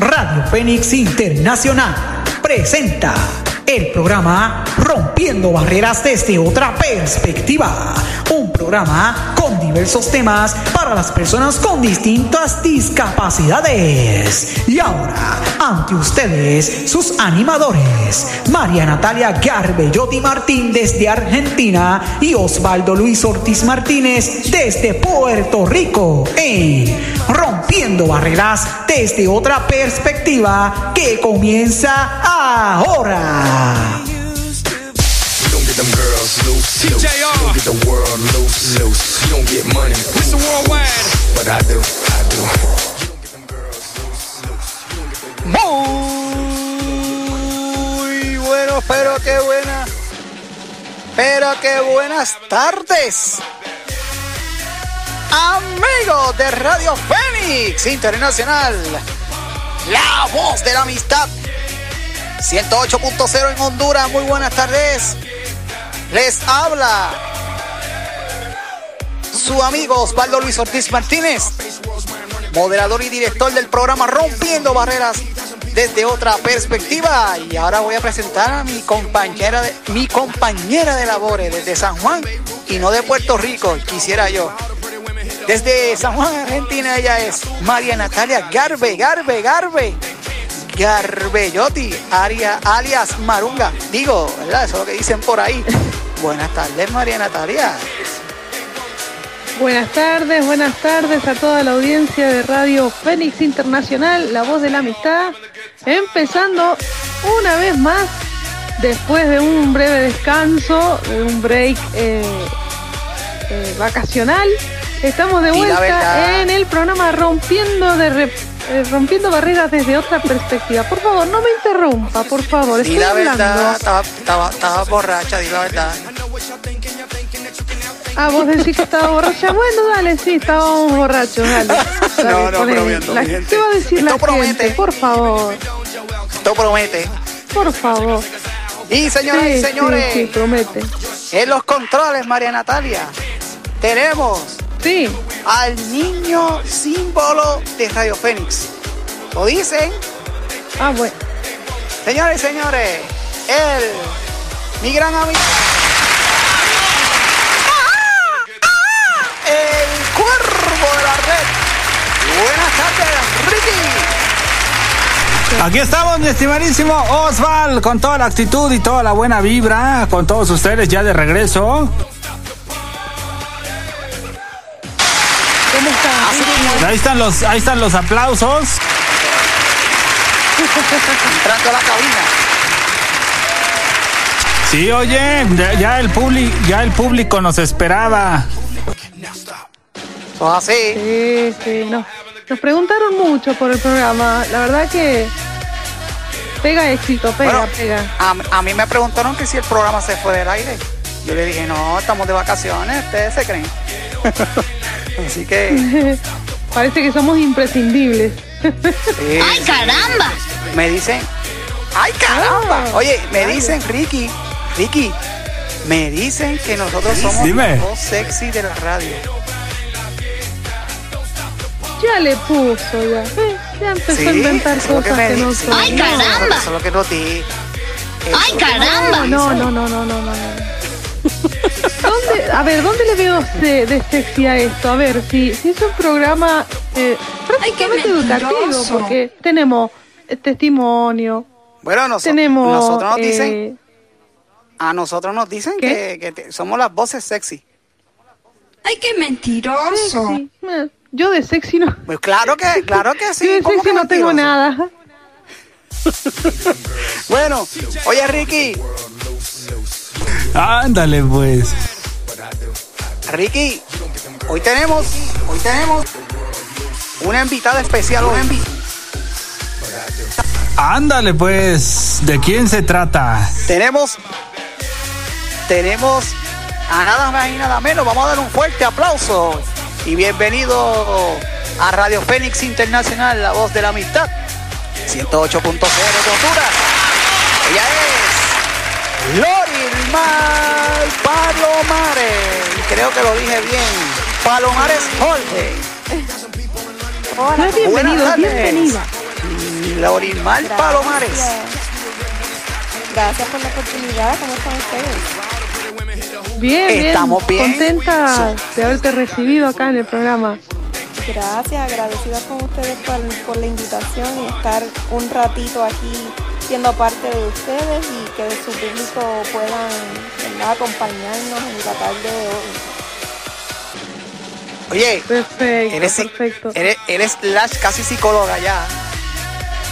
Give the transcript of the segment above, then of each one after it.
Radio Fénix Internacional presenta el programa Rompiendo Barreras desde otra perspectiva. Un programa con diversos temas para las personas con distintas discapacidades. Y ahora, ante ustedes, sus animadores, María Natalia Garbellotti Martín desde Argentina y Osvaldo Luis Ortiz Martínez desde Puerto Rico en Rompiendo Barreras desde otra perspectiva que comienza ahora. Muy bueno, pero qué buena. Pero qué buenas tardes. Amigos de Radio Fénix Internacional. La voz de la amistad. 108.0 en Honduras. Muy buenas tardes. Les habla su amigo Osvaldo Luis Ortiz Martínez, moderador y director del programa Rompiendo Barreras desde otra perspectiva. Y ahora voy a presentar a mi compañera de, mi compañera de labores desde San Juan y no de Puerto Rico, quisiera yo. Desde San Juan, Argentina, ella es María Natalia Garbe, Garbe, Garbe. Garbellotti, aria- alias Marunga. Digo, ¿verdad? Eso es lo que dicen por ahí. Buenas tardes, María Natalia. Buenas tardes, buenas tardes a toda la audiencia de Radio Fénix Internacional, la voz de la amistad. Empezando una vez más, después de un breve descanso, de un break eh, eh, vacacional, estamos de la vuelta en el programa Rompiendo de Re- eh, Rompiendo Barreras desde otra perspectiva. Por favor, no me interrumpa, por favor. Di Estoy la hablando. verdad, estaba, estaba, estaba borracha, di la verdad. Ah, vos decís que estaba borracha. Bueno, dale, sí, estábamos borrachos, dale. Dale, No, no, La-. ¿Qué va a decir Esto la promete. gente? Por favor, Esto promete. por favor. Y señoras Sí, y sí, señores, sí, promete. en los controles, María Natalia, tenemos Sí, al niño símbolo de Radio Fénix. Lo dicen, ah, bueno. señores y señores, él, mi gran amigo. El cuervo de la red. Buenas tardes, Ricky. Aquí estamos, mi estimadísimo Osval, con toda la actitud y toda la buena vibra, con todos ustedes ya de regreso. Ahí están los, ahí están los aplausos. Entrando a la cabina. Sí, oye, ya- ya el público, ya el público nos esperaba. Pues así. Sí, sí, no. Nos preguntaron mucho por el programa. La verdad que pega éxito, pega, Bueno, pega. A, a mí me preguntaron que si el programa se fue del aire. Yo le dije, no, estamos de vacaciones, ustedes se creen. Así que, Parece que somos imprescindibles. sí, ¡Ay, sí. caramba! Me dicen, ¡ay, caramba! Ah, Oye, me dicen, Ricky, Ricky, me dicen que nosotros somos Dime. voz sexy de la radio. Ya le puso, ya. Eh, ya empezó Sí, a inventar cosas me que no son. ¡Ay, Eso es lo- caramba! Eso es lo que no di. Eso ¡Ay, que caramba! No, no, no, no, no, no. no. ¿Dónde, a ver, ¿dónde le veo de, de sexy a esto? A ver, si, si es un programa eh, prácticamente educativo, porque tenemos eh, testimonio, Bueno, noso- tenemos... nosotros nos eh, dicen, a nosotros nos dicen ¿Qué? que, que te- somos las voces sexy. ¡Ay, qué mentiroso! sexy. Eh, Yo de sexy no... Pues claro que, claro que sí. yo de ¿cómo sexy que no tengo nada. Bueno, oye Ricky, Ándale, pues. Ricky, hoy tenemos, hoy tenemos una invitada especial, una Ándale, pues. ¿De quién se trata? tenemos, tenemos a nada más y nada menos. Vamos a dar un fuerte aplauso y bienvenido a Radio Fénix Internacional, la voz de la amistad, 108.0 de Honduras. Ella es Lorilmar Palomares. Y creo que lo dije bien. Palomares Jorge. Hola, bienvenido, Buenas tardes. bienvenida. Lorimar Gracias. Palomares. Gracias por la oportunidad. ¿Cómo están ustedes? Bien, bien. Estamos bien. Contenta de haberte recibido acá en el programa. Gracias, agradecida con ustedes por, por la invitación y estar un ratito aquí siendo parte de ustedes y que su público puedan ¿verdad? acompañarnos en la tarde de hoy. Oye, Perfecto, eres, perfecto. eres, eres slash casi psicóloga ya.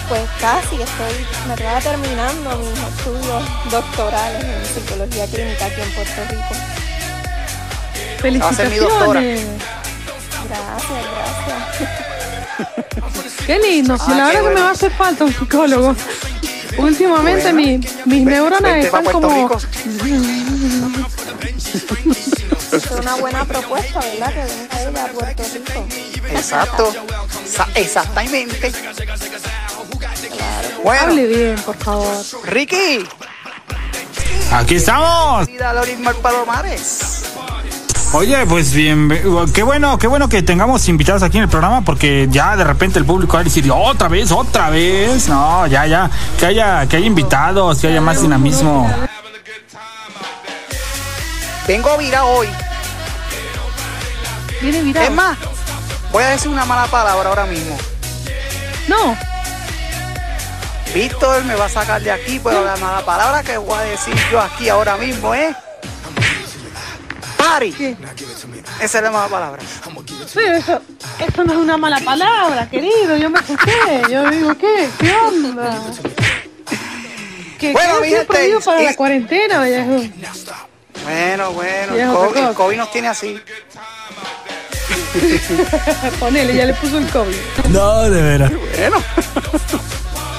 Pues casi estoy, me estaba terminando mis estudios doctorales en psicología clínica aquí en Puerto Rico. va a ser mi doctora. Felicitaciones. Gracias, gracias. Qué lindo. Ah, la qué verdad que me va a hacer falta un psicólogo. Últimamente mi- mis neuronas vente están como... Es una buena propuesta, ¿verdad? Que venga ella a Puerto Rico. Exacto. Exactamente. Bueno, Hable bien, por favor. Ricky. Aquí estamos. Lorimar Palomares. Oye, pues bien, qué bueno, qué bueno que tengamos invitados aquí en el programa porque ya de repente el público va a decir otra vez, otra vez. No, ya, ya, que haya, que haya invitados, que haya más dinamismo. Vengo virado hoy. Viene mirado. Es más, voy a decir una mala palabra ahora mismo. No, Víctor me va a sacar de aquí, pero la mala palabra que voy a decir yo aquí ahora mismo es. ¿Qué? Esa es la mala palabra. Pero eso, eso no es una mala palabra, querido. Yo me asusté. Yo digo, ¿qué? ¿Qué onda? ¿Qué, Bueno, qué gente, para y- la cuarentena? viejo? Bueno, bueno, el. COVID nos tiene así. Ponele, ya le puso el COVID. No, de veras. Bueno.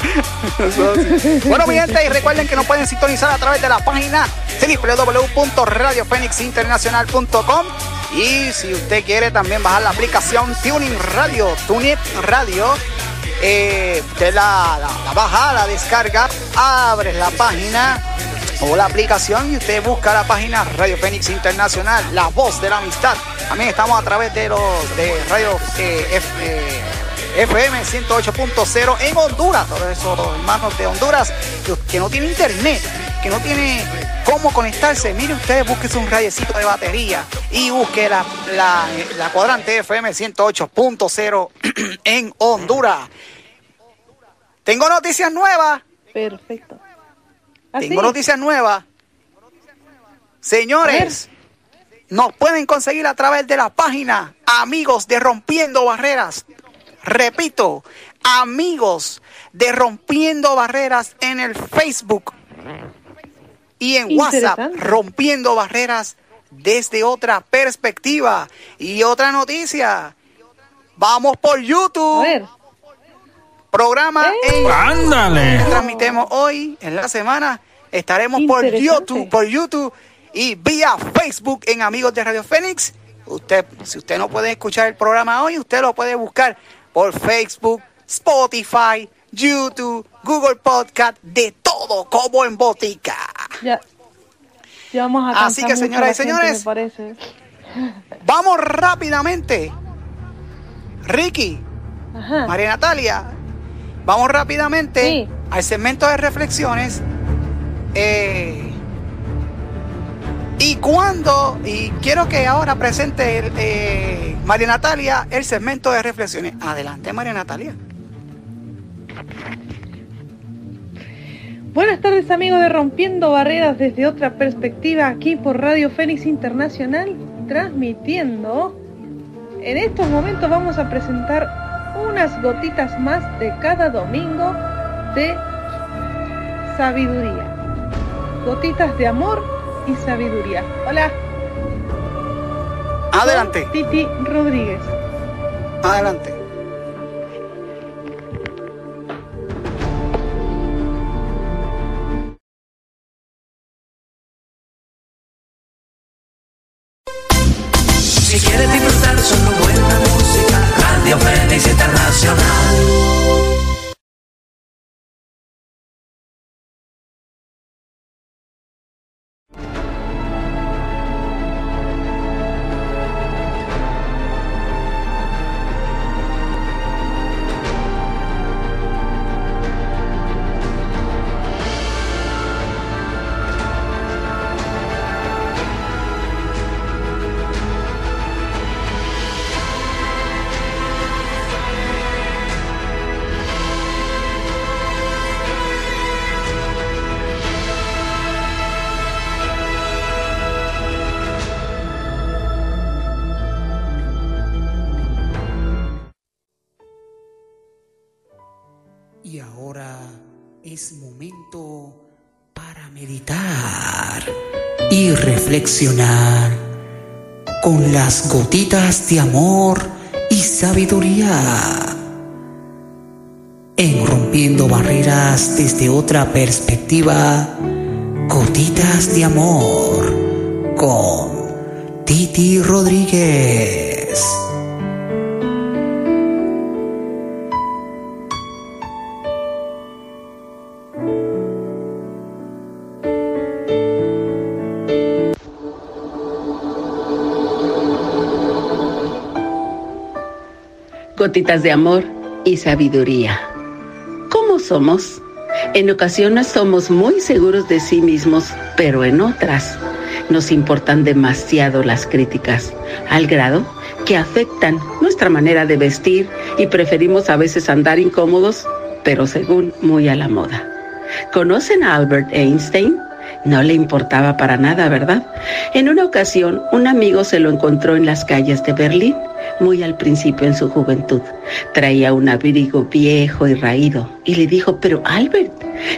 Bueno, mi gente, y recuerden que nos pueden sintonizar a través de la página www.radiofenixinternacional.com y si usted quiere también bajar la aplicación Tuning Radio, Tuning Radio, eh, usted la, la, la baja, la descarga, abre la página o la aplicación y usted busca la página Radio Fénix Internacional, la voz de la amistad. También estamos a través de los de Radio eh, F- eh, FM 108.0 en Honduras, todos esos hermanos de Honduras que- no tienen internet, que no tiene cómo conectarse. Mire ustedes, búsquese un rayecito de batería y busque la, la, la cuadrante FM 108.0 en Honduras. Tengo noticias nuevas. Perfecto. ¿Así? Tengo noticias nuevas. Señores, nos pueden conseguir a través de la página Amigos de Rompiendo Barreras. Repito, Amigos de Rompiendo Barreras en el Facebook y en WhatsApp. Rompiendo Barreras desde otra perspectiva. Y otra noticia, vamos por A YouTube, ver, programa en Ándale. que transmitemos hoy en la semana. Estaremos por. YouTube, por YouTube y vía Facebook en Amigos de Radio Fénix. Usted, si usted no puede escuchar el programa hoy, usted lo puede buscar por Facebook, Spotify, YouTube, Google Podcast, de todo como en botica. ya. Ya vamos a Así que, señoras y señores. Vamos rápidamente. Ricky, Ajá. María Natalia, vamos rápidamente Sí. al segmento de reflexiones. Eh, y cuando, y quiero que ahora presente eh, María Natalia el segmento de reflexiones. Adelante, María Natalia. Buenas tardes amigos de Rompiendo Barreras desde otra perspectiva aquí por Radio Fénix Internacional, transmitiendo. En estos momentos vamos a presentar unas gotitas más de cada domingo de sabiduría. Gotitas de amor y sabiduría. Hola. Adelante, Titi Rodríguez. adelante. Si quieres disfrutar solo buena música, Radio Fénix Internacional. Con las gotitas de amor y sabiduría. En Rompiendo Barreras desde otra perspectiva, gotitas de amor con Titi Rodríguez. Gotitas de amor y sabiduría. ¿Cómo somos? En ocasiones somos muy seguros de sí mismos, pero en otras nos importan demasiado las críticas, al grado que afectan nuestra manera de vestir y preferimos a veces andar incómodos, pero según muy a la moda. ¿Conocen a Albert Einstein? No le importaba para nada, ¿verdad? En una ocasión, un amigo se lo encontró en las calles de Berlín, muy al principio en su juventud. Traía un abrigo viejo y raído y le dijo, pero Albert,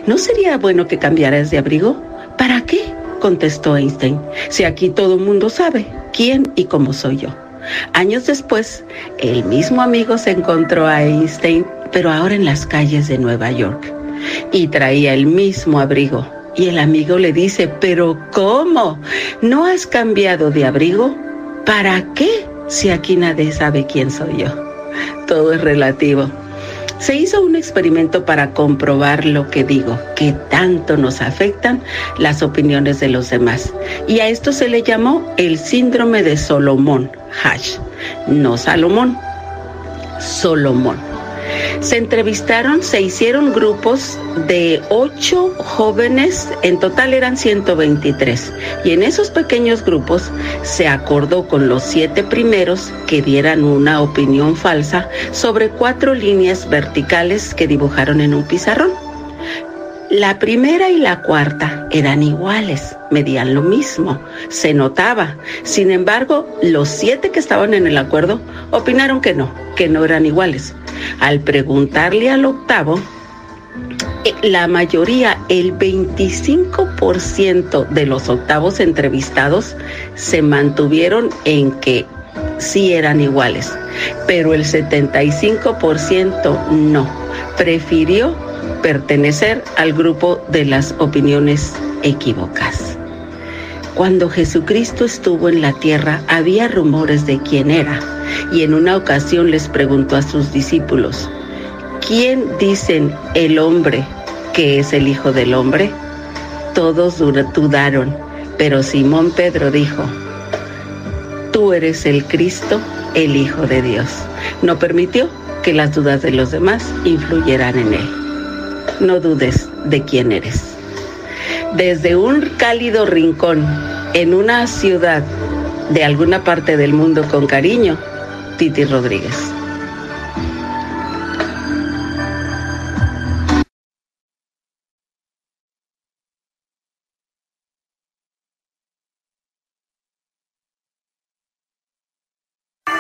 ¿no sería bueno que cambiaras de abrigo? ¿Para qué? contestó Einstein, si aquí todo el mundo sabe quién y cómo soy yo. Años después, el mismo amigo se encontró a Einstein, pero ahora en las calles de Nueva York, y traía el mismo abrigo. Y el amigo le dice, pero ¿cómo? ¿No has cambiado de abrigo? ¿Para qué? Si aquí nadie sabe quién soy yo. Todo es relativo. Se hizo un experimento para comprobar lo que digo, que tanto nos afectan las opiniones de los demás. Y a esto se le llamó el síndrome de Solomón, hash, no Salomón, Solomón. Se entrevistaron, se hicieron grupos de ocho jóvenes, en total eran 123, y en esos pequeños grupos se acordó con los siete primeros que dieran una opinión falsa sobre cuatro líneas verticales que dibujaron en un pizarrón. La primera y la cuarta eran iguales, medían lo mismo, se notaba. Sin embargo, los siete que estaban en el acuerdo opinaron que no, que no eran iguales. Al preguntarle al octavo, eh, la mayoría, el 25% de los octavos entrevistados se mantuvieron en que sí eran iguales, pero el 75% no. Prefirió pertenecer al grupo de las opiniones equívocas. Cuando Jesucristo estuvo en la tierra había rumores de quién era y en una ocasión les preguntó a sus discípulos, ¿quién dicen el hombre que es el Hijo del Hombre? Todos dudaron, pero Simón Pedro dijo, tú eres el Cristo, el Hijo de Dios. No permitió que las dudas de los demás influyeran en él. No dudes de quién eres desde un cálido rincón en una ciudad de alguna parte del mundo con cariño, Titi Rodríguez.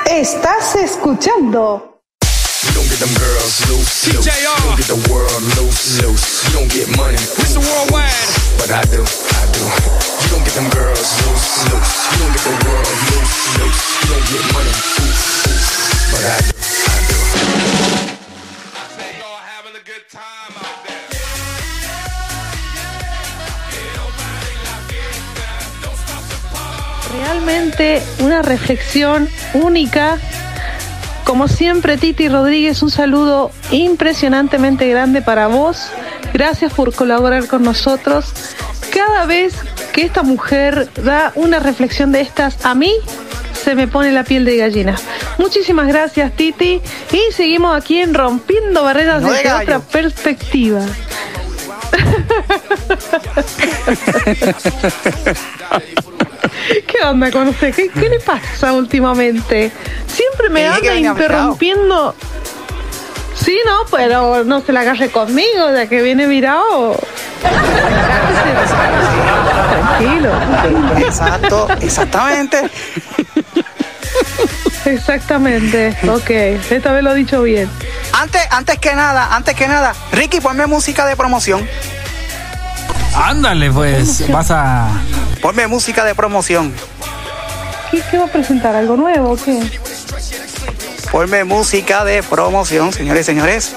Estás escuchando get them girls loose, loose. You don't get the world loose, loose. You don't get money. Mr. Worldwide. But I do, I do. You don't get them girls loose, loose. You don't get the world loose, loose. You don't get money. Ooh, ooh. But I do, I do. realmente una reflexión única. Como siempre, Titi Rodríguez, un saludo impresionantemente grande para vos. Gracias por colaborar con nosotros. Cada vez que esta mujer da una reflexión de estas, a mí se me pone la piel de gallina. Muchísimas gracias, Titi. Y seguimos aquí en Rompiendo Barreras No de desde otra perspectiva. ¿Qué onda con usted? ¿Qué, qué le pasa últimamente? Siempre me anda interrumpiendo. Sí, no, pero no se la agarre conmigo, ya que viene virado. Tranquilo. Exacto, exactamente. Exactamente. Ok, esta vez lo he dicho bien. Antes, antes que nada, antes que nada, Ricky, ponme música de promoción. Ándale, pues, vas a... Ponme música de promoción. ¿Qué, qué va a presentar? ¿Algo nuevo o qué? Ponme música de promoción, señores y señores.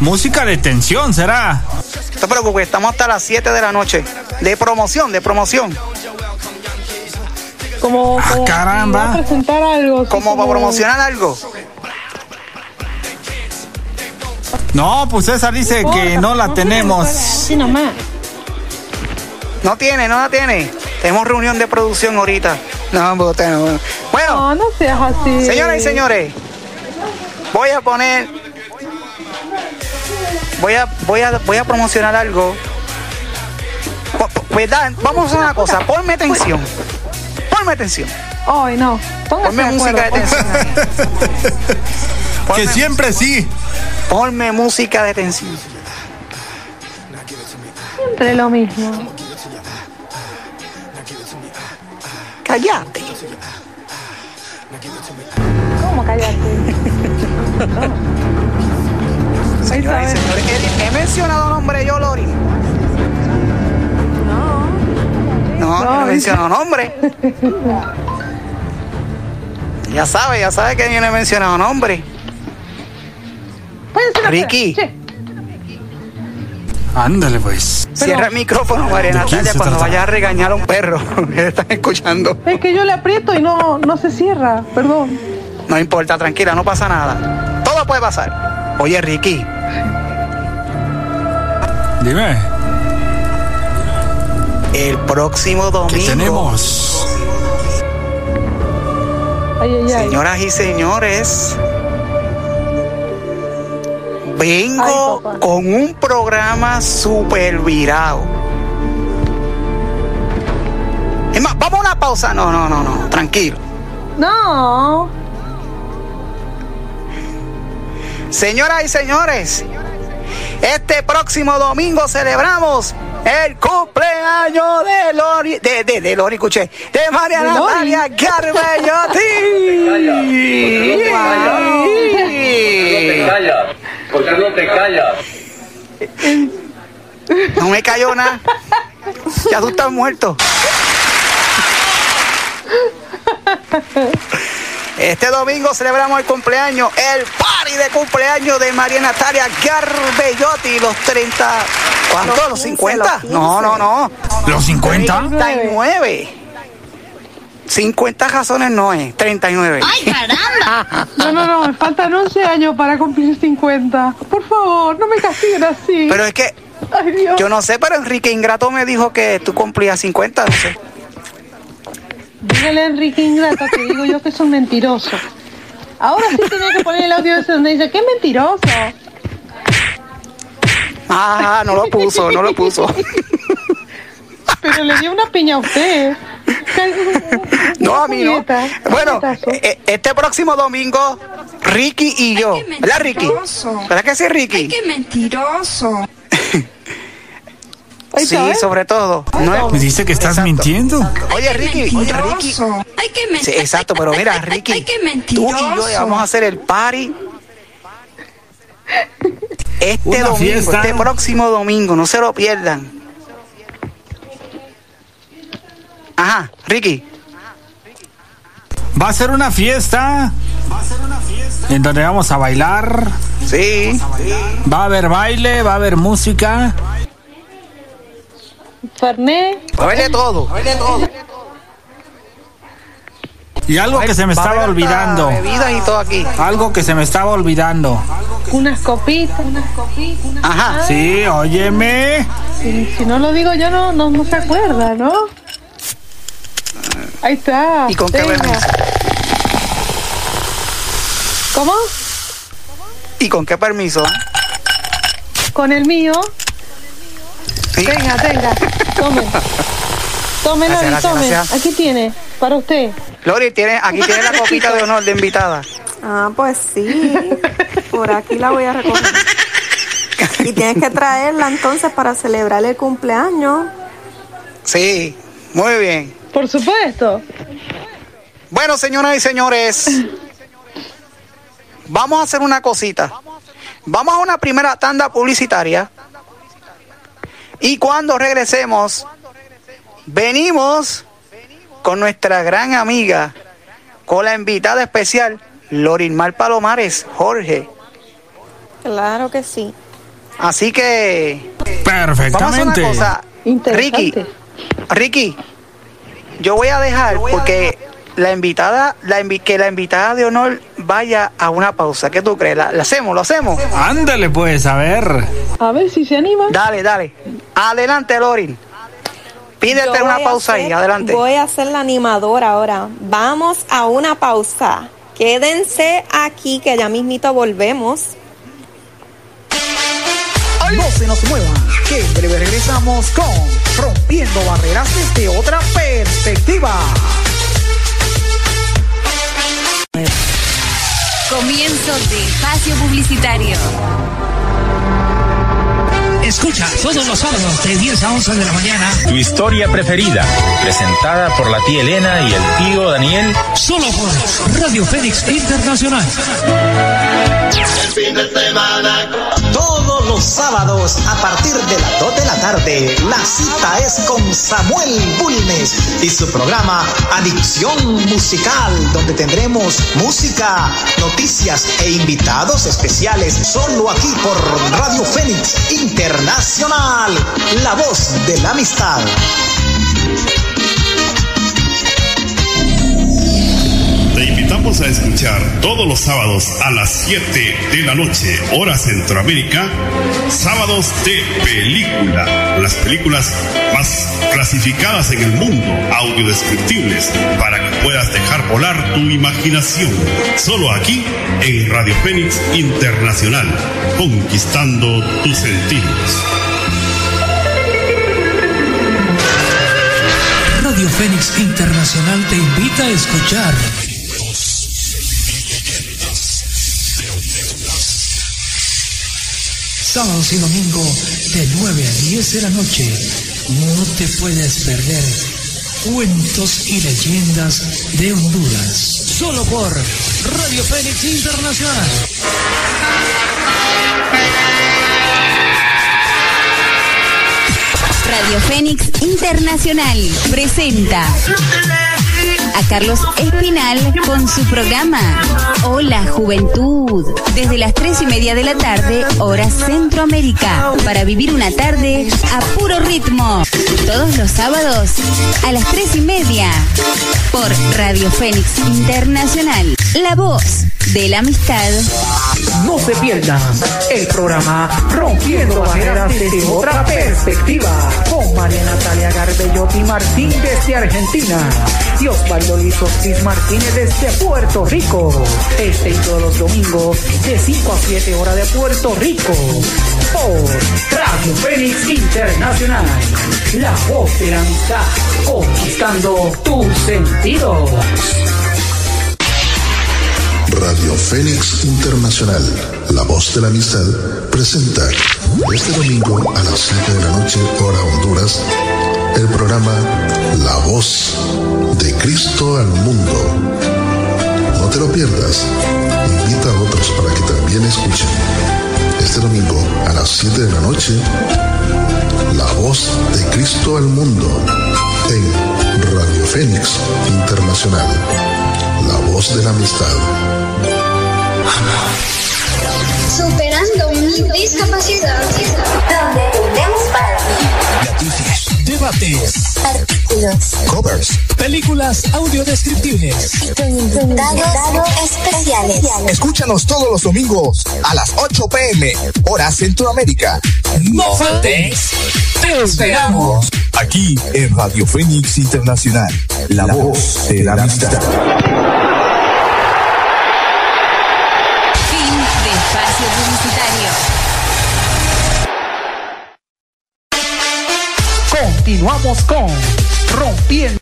Música de tensión, ¿será? No te preocupes, estamos hasta las 7 de la noche. De promoción, de promoción. Como, Ah, como caramba. va a presentar algo. Como para promocionar algo. No, pues César dice que no la tenemos. Sí, nomás. No tiene, no la tiene. Tenemos reunión de producción ahorita. No, pues, tenemos- Bueno, No, no seas así. señoras y señores, voy a poner. Voy a, voy a, voy a promocionar algo. Po- Pues da- vamos a hacer una cosa, ponme atención. Ponme atención. Ay, no. Póngase Ponme de música de acuerdo. tensión. Que siempre sí. Ponme música de tensión. Siempre lo mismo. Cállate. ¿Cómo? Señoras y Isabel. señores, he, he mencionado nombre yo, Lori. No. No, no he mencionado nombre. Ya sabe, ya sabe que yo no he mencionado nombre. Ricky. Ándale, pues. Cierra el micrófono, María ¿De quién Natalia, cuando vaya a regañar a un perro que están escuchando. Es que yo le aprieto y no, no se cierra. Perdón. No importa, tranquila, no pasa nada. Todo puede pasar. Oye, Ricky, Dime, el próximo ¿qué domingo, tenemos? Ay, ay, ay. señoras y señores, vengo Ay, con un programa super virado. Es más, vamos a una pausa. No, no, no, no, tranquilo. No. Señoras y señores, este próximo domingo celebramos el cumpleaños de Lori, de, de, de Lori, escuché, de María. Natalia Garbellotti. ¿Por qué no te callas? No me cayó nada. Ya tú estás muerto. Este domingo celebramos el cumpleaños, el party de cumpleaños de María Natalia Garbellotti, los 30, ¿cuánto? Los ¿Los 15, 50? los No, no, no. ¿Los 50? 39. 50 razones no es, 39. No, no, no. Me faltan 11 años para cumplir 50. Por favor, no me castiguen así. Pero es que Ay, Dios. yo no sé, pero Enrique Ingrato me dijo que tú cumplías 50, no sé. Dígale a Enrique Ingrato que digo yo que son mentirosos. Ahora sí tenía que poner el audio ese donde dice, ¡qué mentiroso! Ah, no lo puso, no lo puso. Pero le dio una piña a usted. No, a mí no. Bueno, puñetazo. eh, este próximo domingo, Ricky y yo. Ay, ¿Verdad, Ricky? ¿Verdad que sí, Ricky? Ay, qué mentiroso. Sí, ¿eh? sobre todo. No Me dice que estás Exacto. mintiendo. Oye, Ricky, oye, Ricky. mentiroso. Ay, qué men- Sí, exacto, pero mira, Ricky, Ay, qué tú y yo vamos a hacer el party este Una domingo, fiesta. este próximo domingo, no se lo pierdan. Ajá, Ricky. Va a ser una fiesta. En donde vamos a bailar. Sí. Va a haber baile, va a haber música. Fernet. Va a haber de todo. Va a haber de todo. Y algo que se me Va a estaba olvidando. Bebidas y todo aquí. Algo que se me estaba olvidando. Unas copitas, unas copitas. Ajá. Sí, óyeme. Si, si no lo digo yo, no, no, no se acuerda, ¿no? Ahí está. ¿Y con qué permiso? ¿Cómo? ¿Y con qué permiso? Con el mío. Sí. Venga, venga. Tome. Tome, Gracias, Lori, gracias, tome. gracias. Aquí tiene. Para usted. Lori, tiene, aquí tiene la copita de honor de invitada. Ah, pues sí. Por aquí la voy a recoger. Y tienes que traerla entonces para celebrar el cumpleaños. Sí, muy bien. Por supuesto. Bueno, señoras y señores, vamos a hacer una cosita. Vamos a una primera tanda publicitaria. Y cuando regresemos, venimos con nuestra gran amiga, con la invitada especial, Lorinmar Palomares, Jorge. Claro que sí. Así que Perfectamente. Vamos a hacer una cosa. Ricky, Ricky, yo voy a dejar porque la invitada, la invi- que la invitada de honor vaya a una pausa. ¿Qué tú crees? ¿La, la hacemos? ¿Lo hacemos? Ándale pues, a ver. A ver si se anima. Dale, dale. Adelante, Lorin. Pídete una pausa ahí, adelante. Voy a ser la animadora ahora. Vamos a una pausa. Quédense aquí que ya mismito volvemos. No se nos muevan, que en breve regresamos con Rompiendo Barreras desde otra perspectiva. Comienzo de espacio publicitario. Escucha todos los sábados de 10 a 11 de la mañana. Tu historia preferida, presentada por la tía Elena y el tío Daniel. Solo por Radio Fénix Internacional. Todos los sábados a partir de las 2 de la tarde, la cita es con Samuel Bulnes y su programa Adicción Musical, donde tendremos música, noticias e invitados especiales solo aquí por Radio Fénix Internacional, la voz de la amistad. Invitamos a escuchar todos los sábados a las 7 de la noche, hora Centroamérica, sábados de película. Las películas más clasificadas en el mundo, audiodescriptibles, para que puedas dejar volar tu imaginación. Solo aquí en Radio Fénix Internacional, conquistando tus sentidos. Radio Fénix Internacional te invita a escuchar. Sábados y domingo de 9 a 10 de la noche. No te puedes perder cuentos y leyendas de Honduras. Solo por Radio Fénix Internacional. Radio Fénix Internacional presenta a Carlos Espinal con su programa Hola Juventud, desde las tres y media de la tarde, hora Centroamérica, para vivir una tarde a puro ritmo. Todos los sábados a las tres y media por Radio Fénix Internacional, la voz de la amistad. No se pierdan el programa Rompiendo Barreras desde otra perspectiva con María Natalia Garbellotti Martín desde Argentina y Osvaldo Luis Ortiz Martínez desde Puerto Rico. Este y todos los domingos de 5 a 7 horas de Puerto Rico por Radio Fénix Internacional. La voz de la amistad conquistando tus sentidos. Radio Fénix Internacional, la voz de la amistad, presenta este domingo a las 7 de la noche, hora Honduras, el programa La voz de Cristo al mundo. No te lo pierdas, invita a otros para que también escuchen. Este domingo a las 7 de la noche, La voz de Cristo al mundo en Radio Fénix Internacional, voz de la amistad. Superando mi discapacidad. Donde tenemos para ti. Noticias, debates, Artículos. covers, películas audiodescriptibles. Y con invitados especiales. Escúchanos todos los domingos a las 8 pm, hora Centroamérica. No faltes. Te esperamos. Aquí en Radio Fénix Internacional, la voz de la amistad. Espacio publicitario. Continuamos con Rompiendo.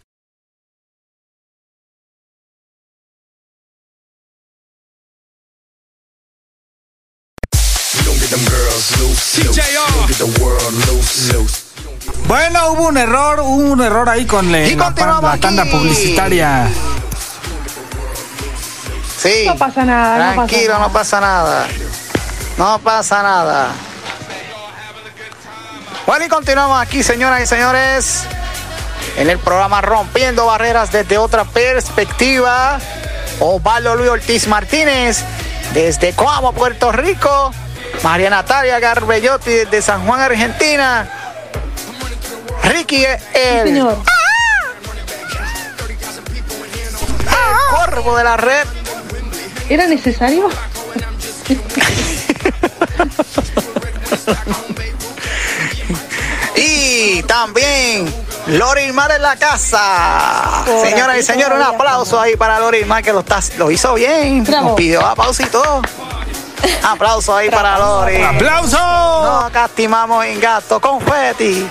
We don't get them girls loose, loose. We don't get the world loose, loose. Bueno, hubo un error, hubo un error ahí con le- la, la tanda publicitaria. Sí. No pasa nada, no pasa Tranquilo, nada. no pasa nada. No pasa nada. Bueno, y continuamos aquí, señoras y señores, en el programa Rompiendo Barreras desde otra perspectiva. Osvaldo Luis Ortiz Martínez, desde Coamo, Puerto Rico. María Natalia Garbellotti, desde San Juan, Argentina. Ricky, el, Señor. el corvo de la red. ¿Era necesario? Y también Lorimar en la casa. Por Señoras y señores, un aplauso ahí para Lorimar que lo, está, lo hizo bien. Bravo. Nos pidió aplauso y todo. Aplauso ahí para Lori. ¡Aplauso! No castimamos en gasto. Confeti.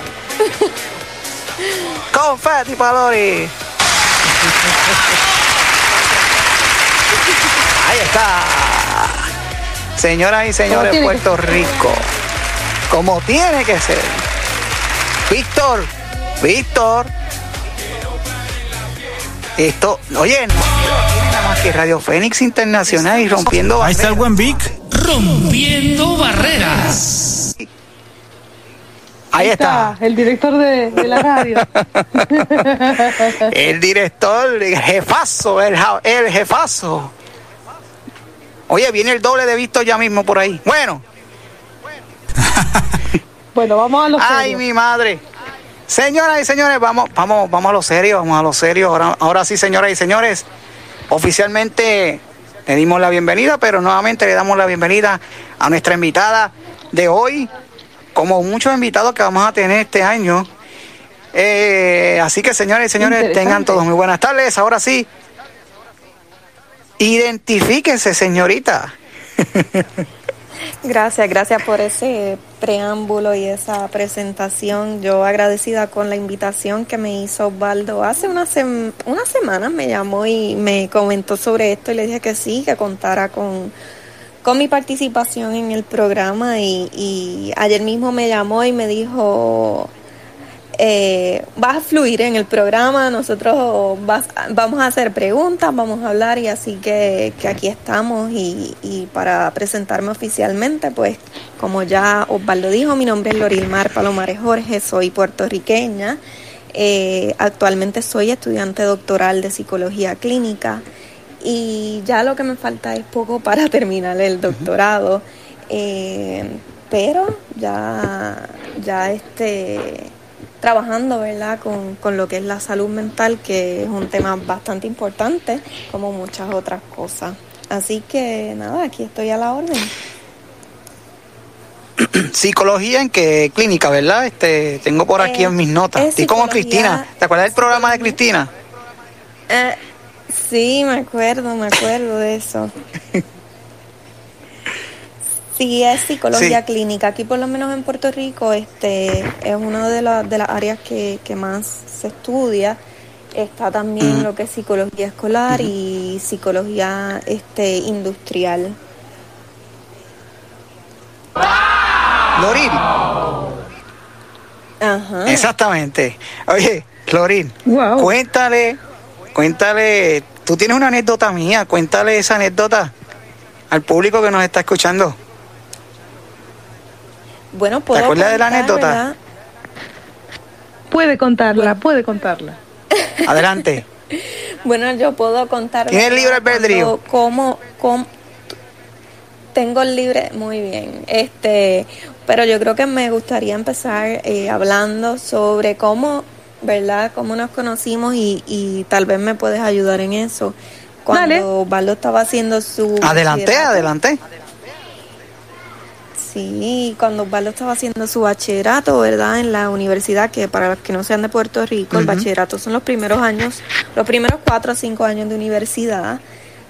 Confeti para Lori. Ahí está. Señoras y señores, Puerto Rico. Como tiene que ser. Víctor, Víctor. Esto, oye, no tiene nada más que Radio Fénix Internacional y rompiendo Ahí está el barreras. buen Vic. Rompiendo barreras. Ahí está. el director de, de la radio. El director, el jefazo, el, el jefazo. Oye, viene el doble de Víctor ya mismo por ahí. Bueno, bueno, vamos a los ay, mi madre. Señoras y señores, vamos, vamos, vamos a lo serio, vamos a lo serio. Ahora, ahora sí, señoras y señores, oficialmente le dimos la bienvenida, pero nuevamente le damos la bienvenida a nuestra invitada de hoy, como muchos invitados que vamos a tener este año. Eh, así que, señores y señores, tengan todos muy buenas tardes. Ahora sí, identifíquese, señorita. Gracias, gracias por ese preámbulo y esa presentación. Yo agradecida con la invitación que me hizo Osvaldo. Hace unas sem- unas semanas me llamó y me comentó sobre esto y le dije que sí, que contara con, con mi participación en el programa y, y ayer mismo me llamó y me dijo, eh, vas a fluir en el programa, nosotros vas- vamos a hacer preguntas, vamos a hablar y así que, que aquí estamos y, y para presentarme oficialmente, pues como ya Osvaldo dijo, mi nombre es Lorilmar Palomares Jorge, soy puertorriqueña, eh, actualmente soy estudiante doctoral de psicología clínica y ya lo que me falta es poco para terminar el doctorado, eh, pero ya, ya este trabajando, ¿verdad?, con, con lo que es la salud mental, que es un tema bastante importante, como muchas otras cosas. Así que nada, aquí estoy a la orden. Psicología en qué clínica, ¿verdad? Este, tengo por aquí Eh, en mis notas. es Estoy como Cristina. ¿Te acuerdas del programa de Cristina? Eh, sí, me acuerdo, me acuerdo de eso. Sí, es psicología Sí. clínica. Aquí por lo menos en Puerto Rico este es una de, las de las áreas que, que más se estudia. Está también lo que es psicología escolar y psicología este industrial. Lorín. Ajá. Exactamente. Oye, Lorín, Wow. cuéntale, cuéntale, tú tienes una anécdota mía, cuéntale esa anécdota al público que nos está escuchando. Bueno, puedo acuerdas de la contar, anécdota? ¿verdad? Puede contarla, puede contarla. Adelante. Bueno, yo puedo contar. ¿Tiene el libre albedrío? Cuando- Cómo, cómo- tengo el libre, muy bien. Este, pero yo creo que me gustaría empezar eh, hablando sobre cómo, ¿verdad? Cómo nos conocimos y, y tal vez me puedes ayudar en eso. Cuando Dale. Osvaldo estaba haciendo su Adelante, adelante. Sí, cuando Osvaldo estaba haciendo su bachillerato, ¿verdad? En la universidad, que para los que no sean de Puerto Rico, el bachillerato son los primeros años, los primeros cuatro o cinco años de universidad.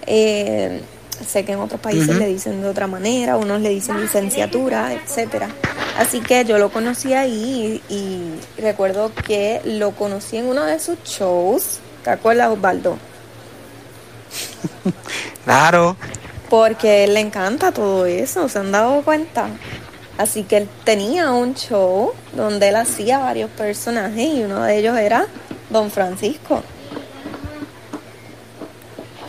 Eh, sé que en otros países le dicen de otra manera, unos le dicen licenciatura, etcétera. Así que yo lo conocí ahí y, y recuerdo que lo conocí en uno de sus shows. ¿Te acuerdas, Osvaldo? Claro. Porque él le encanta todo eso, ¿se han dado cuenta? Así que él tenía un show donde él hacía varios personajes y uno de ellos era Don Francisco.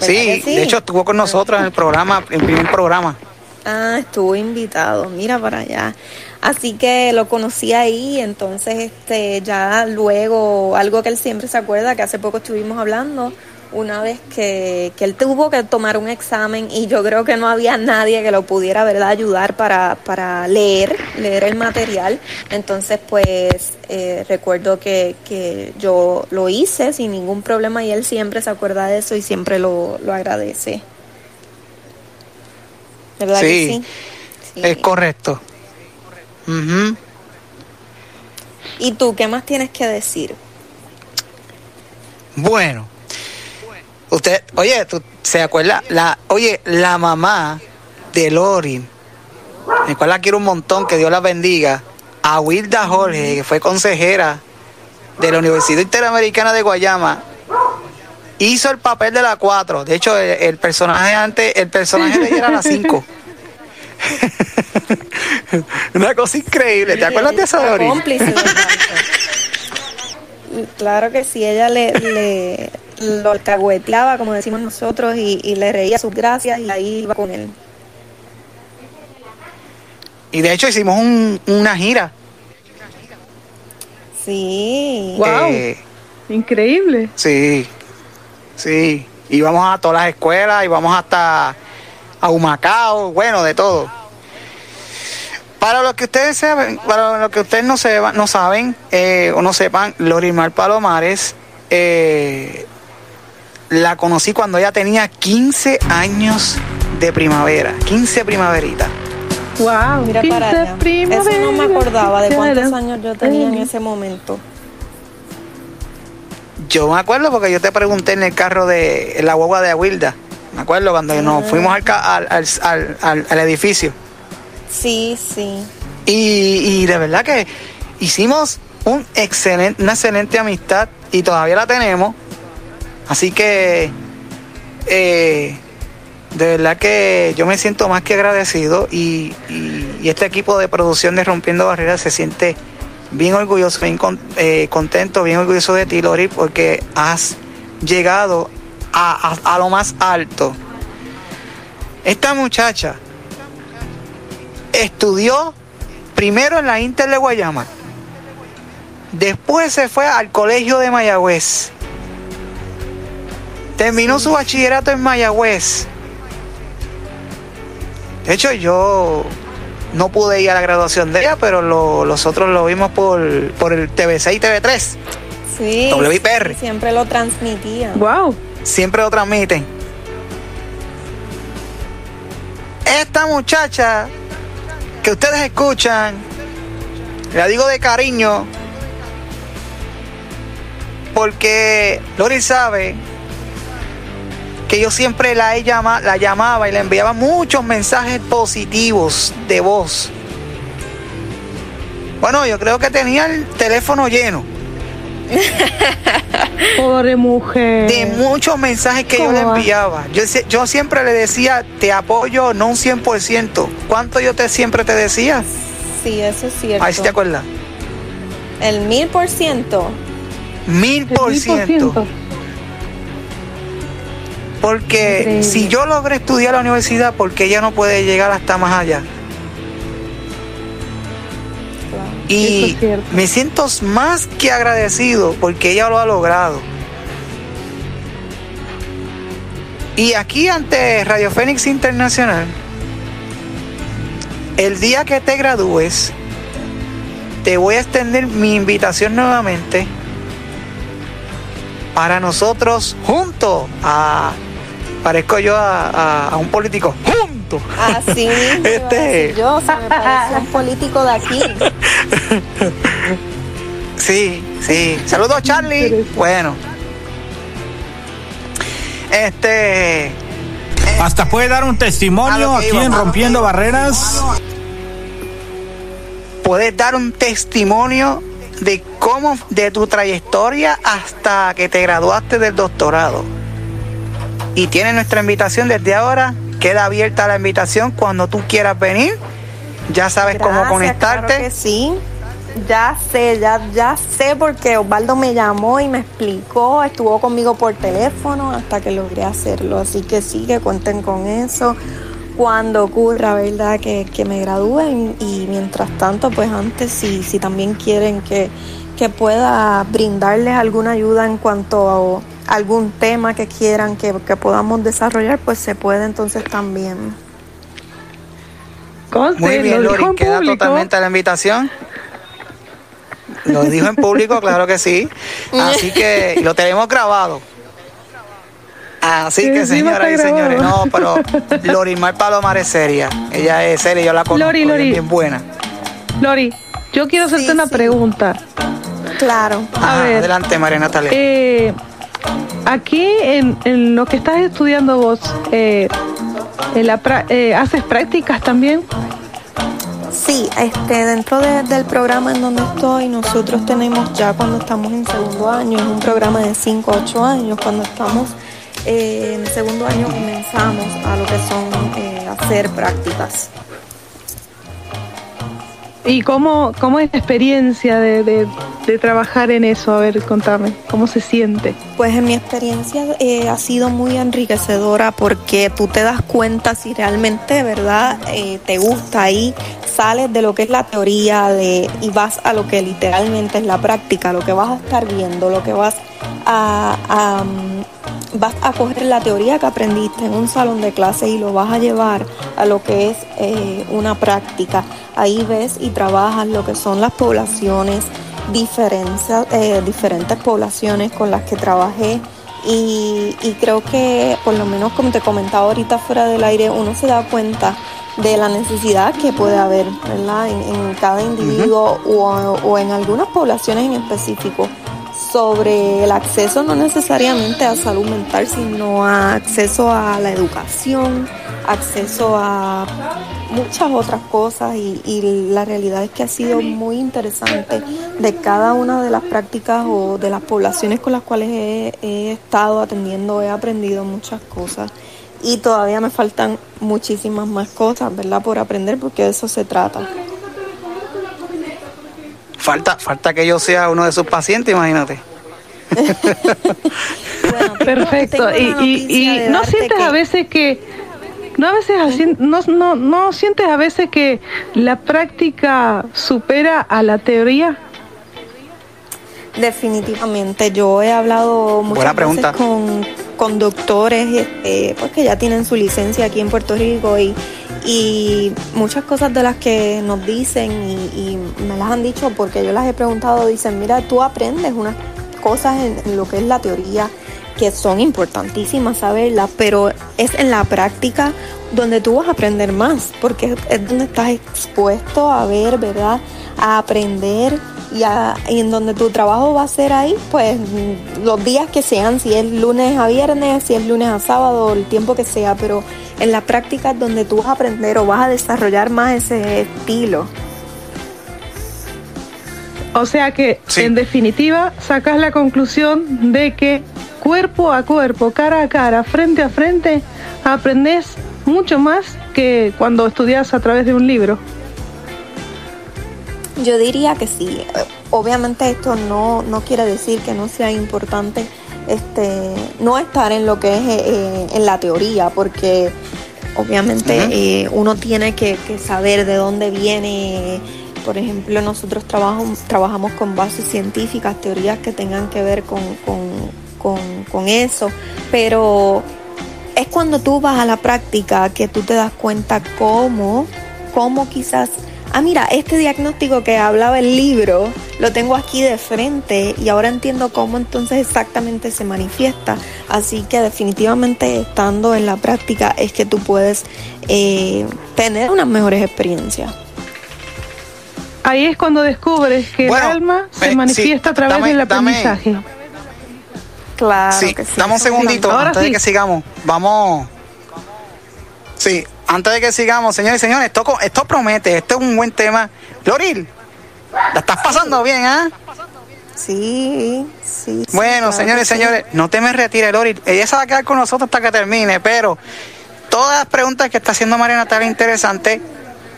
Sí, sí? de hecho estuvo con nosotros en el programa, en el primer programa. Ah, estuvo invitado, mira para allá. Así que lo conocí ahí, entonces este ya luego algo que él siempre se acuerda que hace poco estuvimos hablando una vez que, que él tuvo que tomar un examen y yo creo que no había nadie que lo pudiera verdad ayudar para, para leer, leer el material. Entonces pues eh, recuerdo que, que yo lo hice sin ningún problema y él siempre se acuerda de eso y siempre lo, lo agradece. ¿Verdad que Sí, sí? es correcto. ¿Y tú qué más tienes que decir? Bueno, usted, oye, ¿tú se acuerda? La, oye, la mamá de Lori, el cual la quiero un montón, que Dios la bendiga, a Wilda Jorge, que fue consejera de la Universidad Interamericana de Guayama, hizo el papel de la 4. De hecho, el, el personaje antes, el personaje de ella era la 5. Una cosa increíble. ¿Te acuerdas de esa, Lori? Cómplice. Claro que sí, ella le, le lo alcahueteaba, como decimos nosotros, y, y le reía sus gracias y ahí iba con él. Y de hecho hicimos un- una gira. Sí. Wow. Eh, Increíble. Sí, sí. Íbamos a todas las escuelas, íbamos hasta a Humacao, bueno, de todo. Para los que ustedes saben, para los que ustedes no, sepan, no saben eh, o no sepan, Lorimar Palomares eh, la conocí cuando ella tenía 15 años de primavera, 15 primaveritas. Wow. Mira para 15 allá. Eso primaveras, no me acordaba de cuántos años yo tenía en ese momento. Yo me acuerdo porque yo te pregunté en el carro de en la guagua de Aguilda. Me acuerdo cuando nos fuimos al, ca- al, al, al- al- al edificio. Sí, sí. Y, y de verdad que hicimos un excelente, una excelente amistad y todavía la tenemos. Así que eh, de verdad que yo me siento más que agradecido y, este equipo de producción de Rompiendo Barreras se siente bien orgulloso, bien eh, contento, bien orgulloso de ti, Lori, porque has llegado a, a- a lo más alto. Esta muchacha estudió primero en la Inter de Guayama, después se fue al colegio de Mayagüez, terminó su bachillerato en Mayagüez. De hecho, yo no pude ir a la graduación de ella, pero lo- los otros lo vimos por, por el TV6 y TV3. Sí. WIPR. Siempre lo transmitía. Wow. Siempre lo transmiten. Esta muchacha que ustedes escuchan, la digo de cariño, porque Lori sabe que yo siempre la, he llama- la llamaba y le enviaba muchos mensajes positivos de voz. Bueno, yo creo que tenía el teléfono lleno Pobre mujer. de muchos mensajes que yo ¿Cómo le enviaba. Yo, yo siempre le decía, te apoyo, no un 100%. ¿Cuánto yo te siempre te decía? Sí, eso es cierto. Ahí sí te acuerdas. El mil por ciento. Mil por ciento. Porque si yo logré estudiar la universidad, porque ella no puede llegar hasta más allá? Y es me siento más que agradecido porque ella lo ha logrado. Y aquí ante Radio Fénix Internacional, el día que te gradúes, te voy a extender mi invitación nuevamente para nosotros juntos a parezco yo a, a- a un político juntos Así mismo iba a Este- yo, se me parece un político de aquí. Sí, sí. Saludos, Charlie. Bueno. Este. Hasta puede dar un testimonio aquí iba. en Rompiendo Barreras. Puedes dar un testimonio de cómo, de tu trayectoria hasta que te graduaste del doctorado. Y tienes nuestra invitación desde ahora. Queda abierta la invitación cuando tú quieras venir. Ya sabes cómo conectarte. claro que sí. Ya sé, ya, ya sé porque Osvaldo me llamó y me explicó, estuvo conmigo por teléfono hasta que logré hacerlo. Así que sí, que cuenten con eso cuando ocurra, ¿verdad? Que, que me gradúen y mientras tanto, pues antes, si, si también quieren que, que pueda brindarles alguna ayuda en cuanto a algún tema que quieran que, que podamos desarrollar, pues se puede entonces también. Muy bien, Lori, queda totalmente la invitación. Lo dijo en público, claro que sí. Así que lo tenemos grabado. Así que, señoras y señores, no, pero Lorimar Palomar es seria. Ella es seria, yo la conozco, Lori, Lori. es bien buena. Lori, yo quiero hacerte una pregunta. Claro. A Ajá, ver, Adelante, María Natalia. eh, aquí en, en lo que estás estudiando vos, eh, eh, ¿haces prácticas también? Sí, este, dentro de- del programa en donde estoy, nosotros tenemos ya cuando estamos en segundo año, es un programa de 5 a 8 años, cuando estamos eh, en segundo año comenzamos a lo que son hacer prácticas. ¿Y cómo, cómo es la experiencia de, de- trabajar en eso? A ver, contame, ¿cómo se siente? Pues en mi experiencia eh, ha sido muy enriquecedora porque tú te das cuenta si realmente, ¿verdad?, eh, te gusta ahí, sales de lo que es la teoría de, y vas a lo que literalmente es la práctica, lo que vas a estar viendo, lo que vas a, vas a coger la teoría que aprendiste en un salón de clase y lo vas a llevar a lo que es eh, una práctica. Ahí ves y trabajas lo que son las poblaciones, eh, diferentes poblaciones con las que trabajé. Y, y creo que por lo menos como te comentaba ahorita fuera del aire, uno se da cuenta de la necesidad que puede haber ¿verdad? En, en cada individuo o, o en algunas poblaciones en específico sobre el acceso no necesariamente a salud mental, sino a acceso a la educación, acceso a muchas otras cosas y, la realidad es que ha sido muy interesante de cada una de las prácticas o de las poblaciones con las cuales he, he estado atendiendo, he aprendido muchas cosas y todavía me faltan muchísimas más cosas, ¿verdad? Por aprender porque de eso se trata. Falta, falta que yo sea uno de sus pacientes, imagínate. Perfecto. tengo Y, no sientes que- a veces que no a veces así- no, no, no sientes a veces que la práctica supera a la teoría. Definitivamente, yo he hablado muchas Buena pregunta. veces con, con doctores este, pues que ya tienen su licencia aquí en Puerto Rico y, y muchas cosas de las que nos dicen y, y me las han dicho porque yo las he preguntado, dicen, mira, tú aprendes unas cosas en, lo que es la teoría que son importantísimas saberlas, pero es en la práctica donde tú vas a aprender más, porque es donde estás expuesto a ver, ¿verdad? A aprender y, a- y en donde tu trabajo va a ser ahí, pues los días que sean, si es lunes a viernes, si es lunes a sábado, el tiempo que sea, pero en la práctica es donde tú vas a aprender o vas a desarrollar más ese estilo. O sea que, en definitiva, sacas la conclusión de que cuerpo a cuerpo, cara a cara, frente a frente, aprendes mucho más que cuando estudias a través de un libro. Yo diría que sí. Obviamente esto no, no quiere decir que no sea importante este no estar en lo que es eh, eh, en la teoría, porque obviamente eh, uno tiene que, que saber de dónde viene. Por ejemplo, nosotros trabajamos, trabajamos con bases científicas, teorías que tengan que ver con, con- con- con eso, pero es cuando tú vas a la práctica que tú te das cuenta cómo, cómo quizás, ah, mira, este diagnóstico que hablaba el libro, lo tengo aquí de frente y ahora entiendo cómo entonces exactamente se manifiesta. Así que definitivamente estando en la práctica es que tú puedes eh, tener unas mejores experiencias. Ahí es cuando descubres que Bueno, el alma eh, se sí, manifiesta a través dame- del dame- aprendizaje. Claro sí, que sí. dame un segundito encanta. antes de que sigamos. Vamos. Sí, antes de que sigamos, señores y señores, esto, promete, esto es un buen tema. Loril, la estás pasando bien, ¿ah? Sí, sí. sí, Bueno, claro señores y sí. señores, no te me retires, Loril. Ella se va a quedar con nosotros hasta que termine, pero todas las preguntas que está haciendo María Natalia interesantes,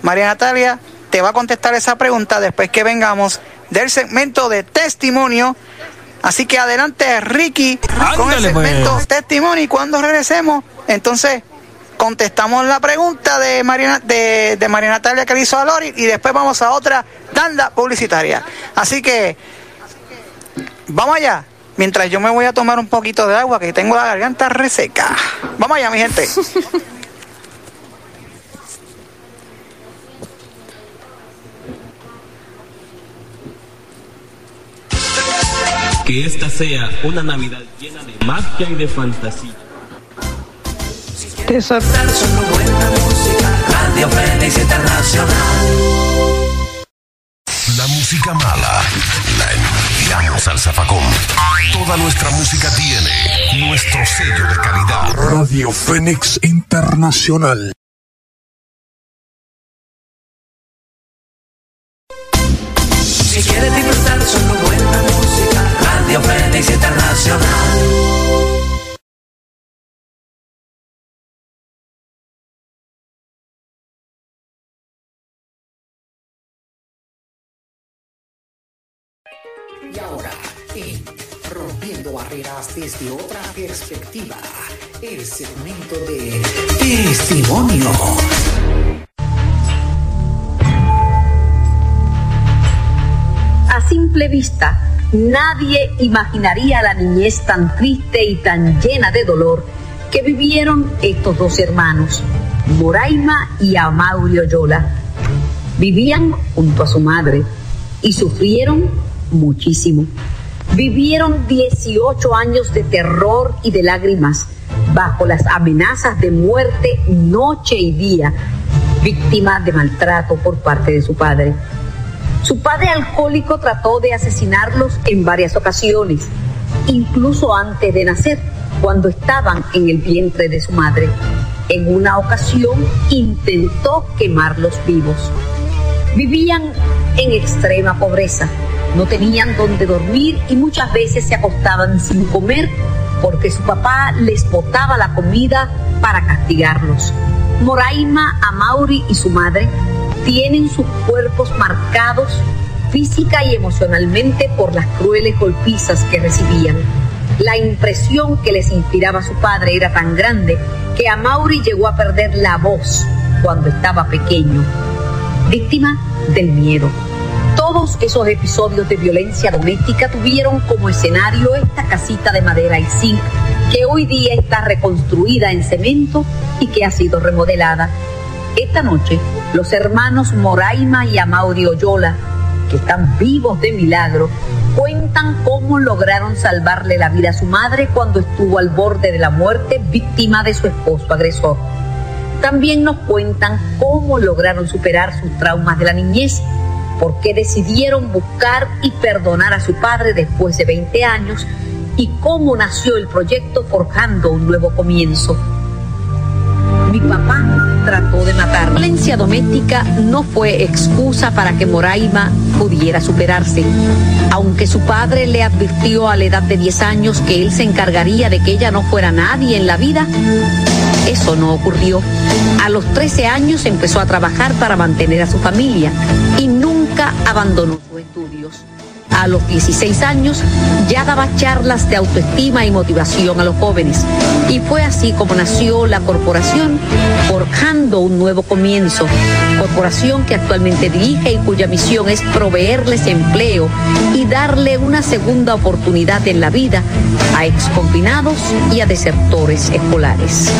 María Natalia te va a contestar esa pregunta después que vengamos del segmento de testimonio. Así que adelante, Ricky, con el Ándale, segmento pues. testimonio. Y cuando regresemos, entonces contestamos la pregunta de María, de, María Natalia que le hizo a Lori y después vamos a otra tanda publicitaria. Así que vamos allá. Mientras yo me voy a tomar un poquito de agua, que tengo la garganta reseca. Vamos allá, mi gente. Que esta sea una Navidad llena de magia y de fantasía. Te Radio Fénix Internacional. La música mala la enviamos al zafacón. Toda nuestra música tiene nuestro sello de calidad. Radio Fénix Internacional. Si quieres disfrutar solo buena música, Radio Fénix Internacional. Barreras desde otra perspectiva, el segmento de testimonio. A simple vista, nadie imaginaría la niñez tan triste y tan llena de dolor que vivieron estos dos hermanos, Moraima y Amaury Oyola. Vivían junto a su madre y sufrieron muchísimo. Vivieron 18 años de terror y de lágrimas bajo las amenazas de muerte noche y día, víctimas de maltrato por parte de su padre. Su padre alcohólico trató de asesinarlos en varias ocasiones, incluso antes de nacer, cuando estaban en el vientre de su madre. En una ocasión intentó quemarlos vivos. Vivían en extrema pobreza, no tenían donde dormir y muchas veces se acostaban sin comer porque su papá les botaba la comida para castigarlos. Moraima, Amauri y su madre tienen sus cuerpos marcados física y emocionalmente por las crueles golpizas que recibían. La impresión que les inspiraba su padre era tan grande que Amauri llegó a perder la voz cuando estaba pequeño, víctima del miedo. Todos esos episodios de violencia doméstica tuvieron como escenario esta casita de madera y zinc que hoy día está reconstruida en cemento y que ha sido remodelada. Esta noche, los hermanos Moraima y Amauri Oyola, que están vivos de milagro, cuentan cómo lograron salvarle la vida a su madre cuando estuvo al borde de la muerte víctima de su esposo agresor. También nos cuentan cómo lograron superar sus traumas de la niñez, por qué decidieron buscar y perdonar a su padre después de 20 años y cómo nació el proyecto Forjando un Nuevo Comienzo. Mi papá trató de matar. La violencia doméstica no fue excusa para que Moraima pudiera superarse. Aunque su padre le advirtió a la edad de 10 años que él se encargaría de que ella no fuera nadie en la vida, eso no ocurrió. A los 13 años empezó a trabajar para mantener a su familia abandonó sus estudios. A los 16 años ya daba charlas de autoestima y motivación a los jóvenes. Y fue así como nació la corporación Forjando un Nuevo Comienzo, corporación que actualmente dirige y cuya misión es proveerles empleo y darle una segunda oportunidad en la vida a exconfinados y a desertores escolares.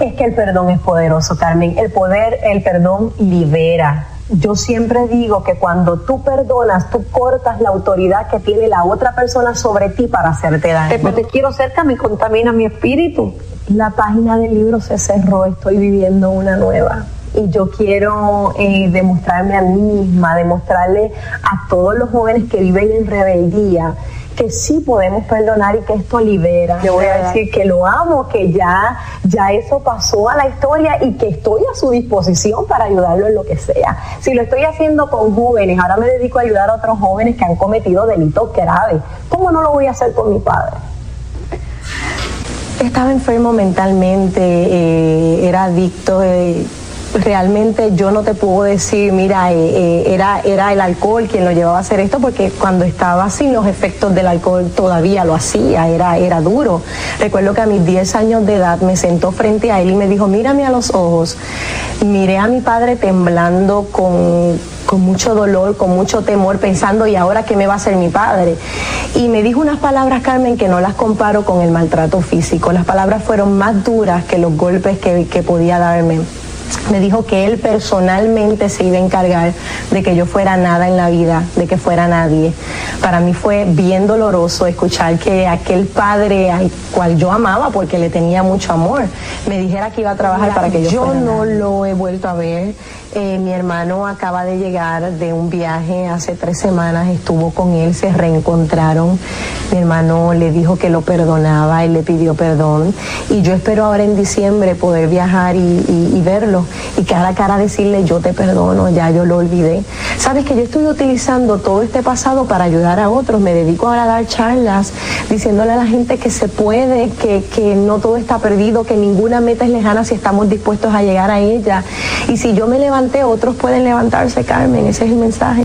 Es que el perdón es poderoso, Carmen. El poder, el perdón libera. Yo siempre digo que cuando tú perdonas, tú cortas la autoridad que tiene la otra persona sobre ti para hacerte daño. No te quiero cerca, me contamina mi espíritu. La página del libro se cerró, estoy viviendo una nueva. Y yo quiero eh, demostrarme a mí misma, demostrarle a todos los jóvenes que viven en rebeldía que sí podemos perdonar y que esto libera. Le voy a decir que lo amo, que ya, ya eso pasó a la historia y que estoy a su disposición para ayudarlo en lo que sea. Si lo estoy haciendo con jóvenes, ahora me dedico a ayudar a otros jóvenes que han cometido delitos graves. ¿Cómo no lo voy a hacer con mi padre? Estaba enfermo mentalmente, eh, era adicto, eh, realmente yo no te puedo decir, mira, eh, eh, era, era el alcohol quien lo llevaba a hacer esto, porque cuando estaba sin los efectos del alcohol todavía lo hacía, era, era duro. Recuerdo que a mis 10 años de edad me sentó frente a él y me dijo, mírame a los ojos. Miré a mi padre temblando con, con mucho dolor, con mucho temor, pensando, ¿y ahora qué me va a hacer mi padre? Y me dijo unas palabras, Carmen, que no las comparo con el maltrato físico. Las palabras fueron más duras que los golpes que, que podía darme me dijo que él personalmente se iba a encargar de que yo fuera nada en la vida, de que fuera nadie. Para mí fue bien doloroso escuchar que aquel padre al cual yo amaba porque le tenía mucho amor, me dijera que iba a trabajar para que yo, yo no lo he vuelto a ver. Eh, mi hermano acaba de llegar de un viaje hace tres semanas, estuvo con él, se reencontraron. Mi hermano le dijo que lo perdonaba, él le pidió perdón. Y yo espero ahora en diciembre poder viajar y, y- verlo y cara a cara decirle yo te perdono, ya yo lo olvidé. Sabes que yo estoy utilizando todo este pasado para ayudar a otros, me dedico ahora a dar charlas diciéndole a la gente que se puede, que, que no todo está perdido, que ninguna meta es lejana si estamos dispuestos a llegar a ella. Y si yo me otros pueden levantarse, Carmen, ese es el mensaje.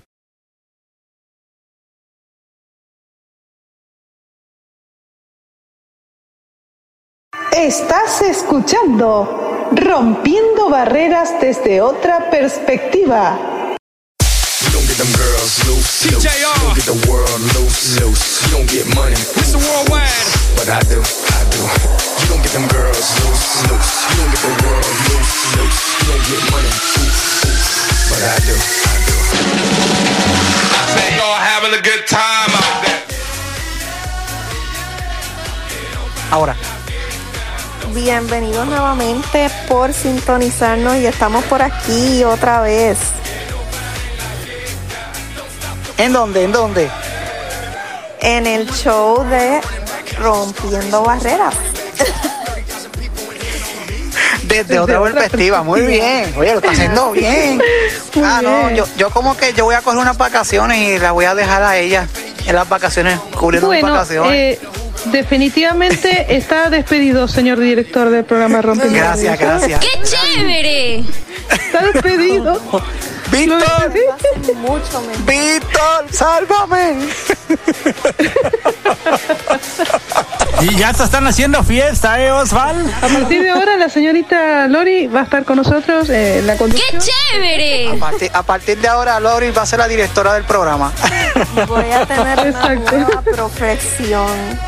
Estás escuchando Rompiendo Barreras desde otra perspectiva. You don't get them girls loose, loose. You don't get the world loose, loose. You don't get money, Mr. Worldwide. But I do, I do. You don't get them girls loose, loose. You don't get the world loose, loose. You don't get money, ooh, ooh. But I do, I do. I bet y'all having a good time out there. Ahora. Bienvenidos nuevamente por sintonizarnos y estamos por aquí otra vez. ¿En dónde? ¿En dónde? En el show de Rompiendo Barreras. Desde otra perspectiva, muy bien. Oye, lo está haciendo bien. ah, no, yo, yo como que yo voy a coger unas vacaciones y la voy a dejar a ella en las vacaciones, cubriendo mis Bueno, vacaciones. eh, definitivamente está despedido, señor director del programa Rompiendo Gracias, gracias. ¡Qué chévere! Está despedido. Víctor, mucho Víctor, sálvame. Y ya se están haciendo fiesta, ¿eh, Osval? A partir de ahora, la señorita Lori va a estar con nosotros eh, en la conducción. chévere! A partir, a partir de ahora, Lori va a ser la directora del programa. Voy a tener una nueva profesión.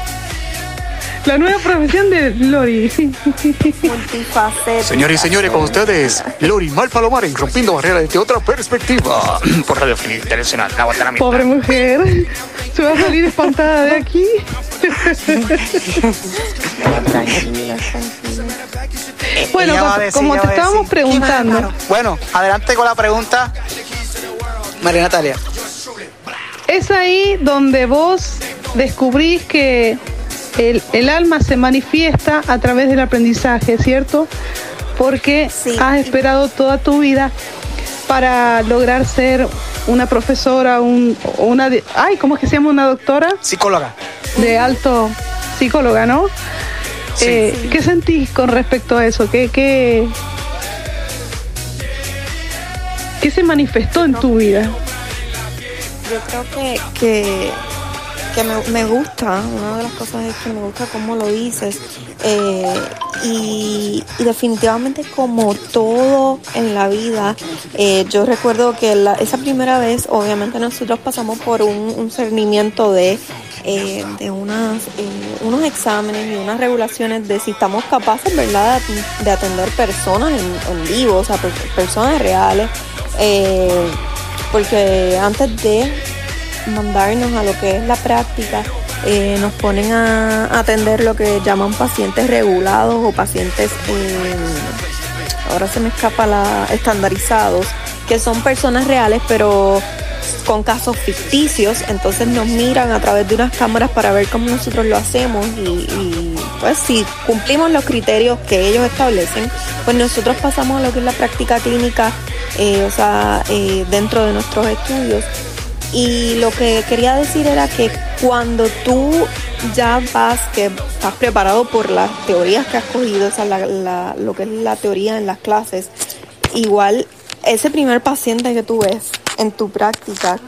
La nueva profesión de Lori. Multifacética. Señores y señores, con ustedes, Lori Mal Palomar en Rompiendo Barreras desde otra perspectiva. Por Radio Internacional, la. Pobre mujer. Se va a salir espantada de aquí. Bueno, como- decir, como ella te estábamos preguntando, Bueno, adelante con la pregunta. María Natalia. es ahí donde vos descubrís que el, el alma se manifiesta a través del aprendizaje, ¿cierto? Porque has esperado toda tu vida para lograr ser una profesora, un, o una... de- ay, ¿cómo es que se llama una doctora? Psicóloga. De alto psicóloga, ¿no? Eh, ¿Qué sentís con respecto a eso? ¿Qué, qué, qué se manifestó en tu vida? Yo creo que, que, que me, gusta, una de las cosas es que me gusta cómo lo dices. eh, y, definitivamente como todo en la vida, eh, yo recuerdo que esa primera vez, obviamente nosotros pasamos por un, un cernimiento de, eh, de unas, unos exámenes y unas regulaciones de si estamos capaces, ¿verdad?, de, de atender personas en, vivo, o sea, per- personas reales. porque antes de mandarnos a lo que es la práctica, eh, nos ponen a atender lo que llaman pacientes regulados o pacientes, eh, ahora se me escapa la, estandarizados, que son personas reales pero con casos ficticios, entonces nos miran a través de unas cámaras para ver cómo nosotros lo hacemos y, pues si cumplimos los criterios que ellos establecen, pues nosotros pasamos a lo que es la práctica clínica, eh, o sea, dentro de nuestros estudios. Y lo que quería decir era que cuando tú ya vas, que estás preparado por las teorías que has cogido, o sea, la- lo que es la teoría en las clases, igual ese primer paciente que tú ves en tu práctica,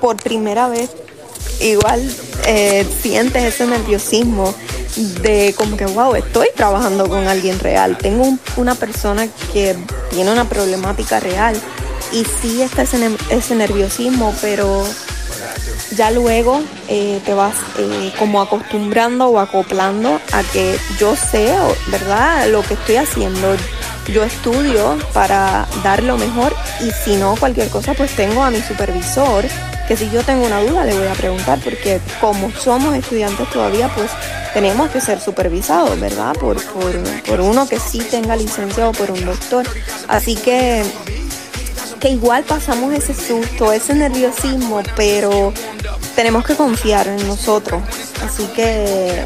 por primera vez, igual eh, sientes ese nerviosismo de como que, wow, estoy trabajando con alguien real. Tengo un- una persona que tiene una problemática real y sí está ese, ne- ese nerviosismo, pero ya luego eh, te vas eh, como acostumbrando o acoplando a que yo sé, ¿verdad? Lo que estoy haciendo. Yo estudio para dar lo mejor y si no cualquier cosa, pues tengo a mi supervisor, que si yo tengo una duda le voy a preguntar, porque como somos estudiantes todavía, pues tenemos que ser supervisados, ¿verdad? Por, por, por uno que sí tenga licencia o por un doctor. Así que que igual pasamos ese susto, ese nerviosismo, pero tenemos que confiar en nosotros. Así que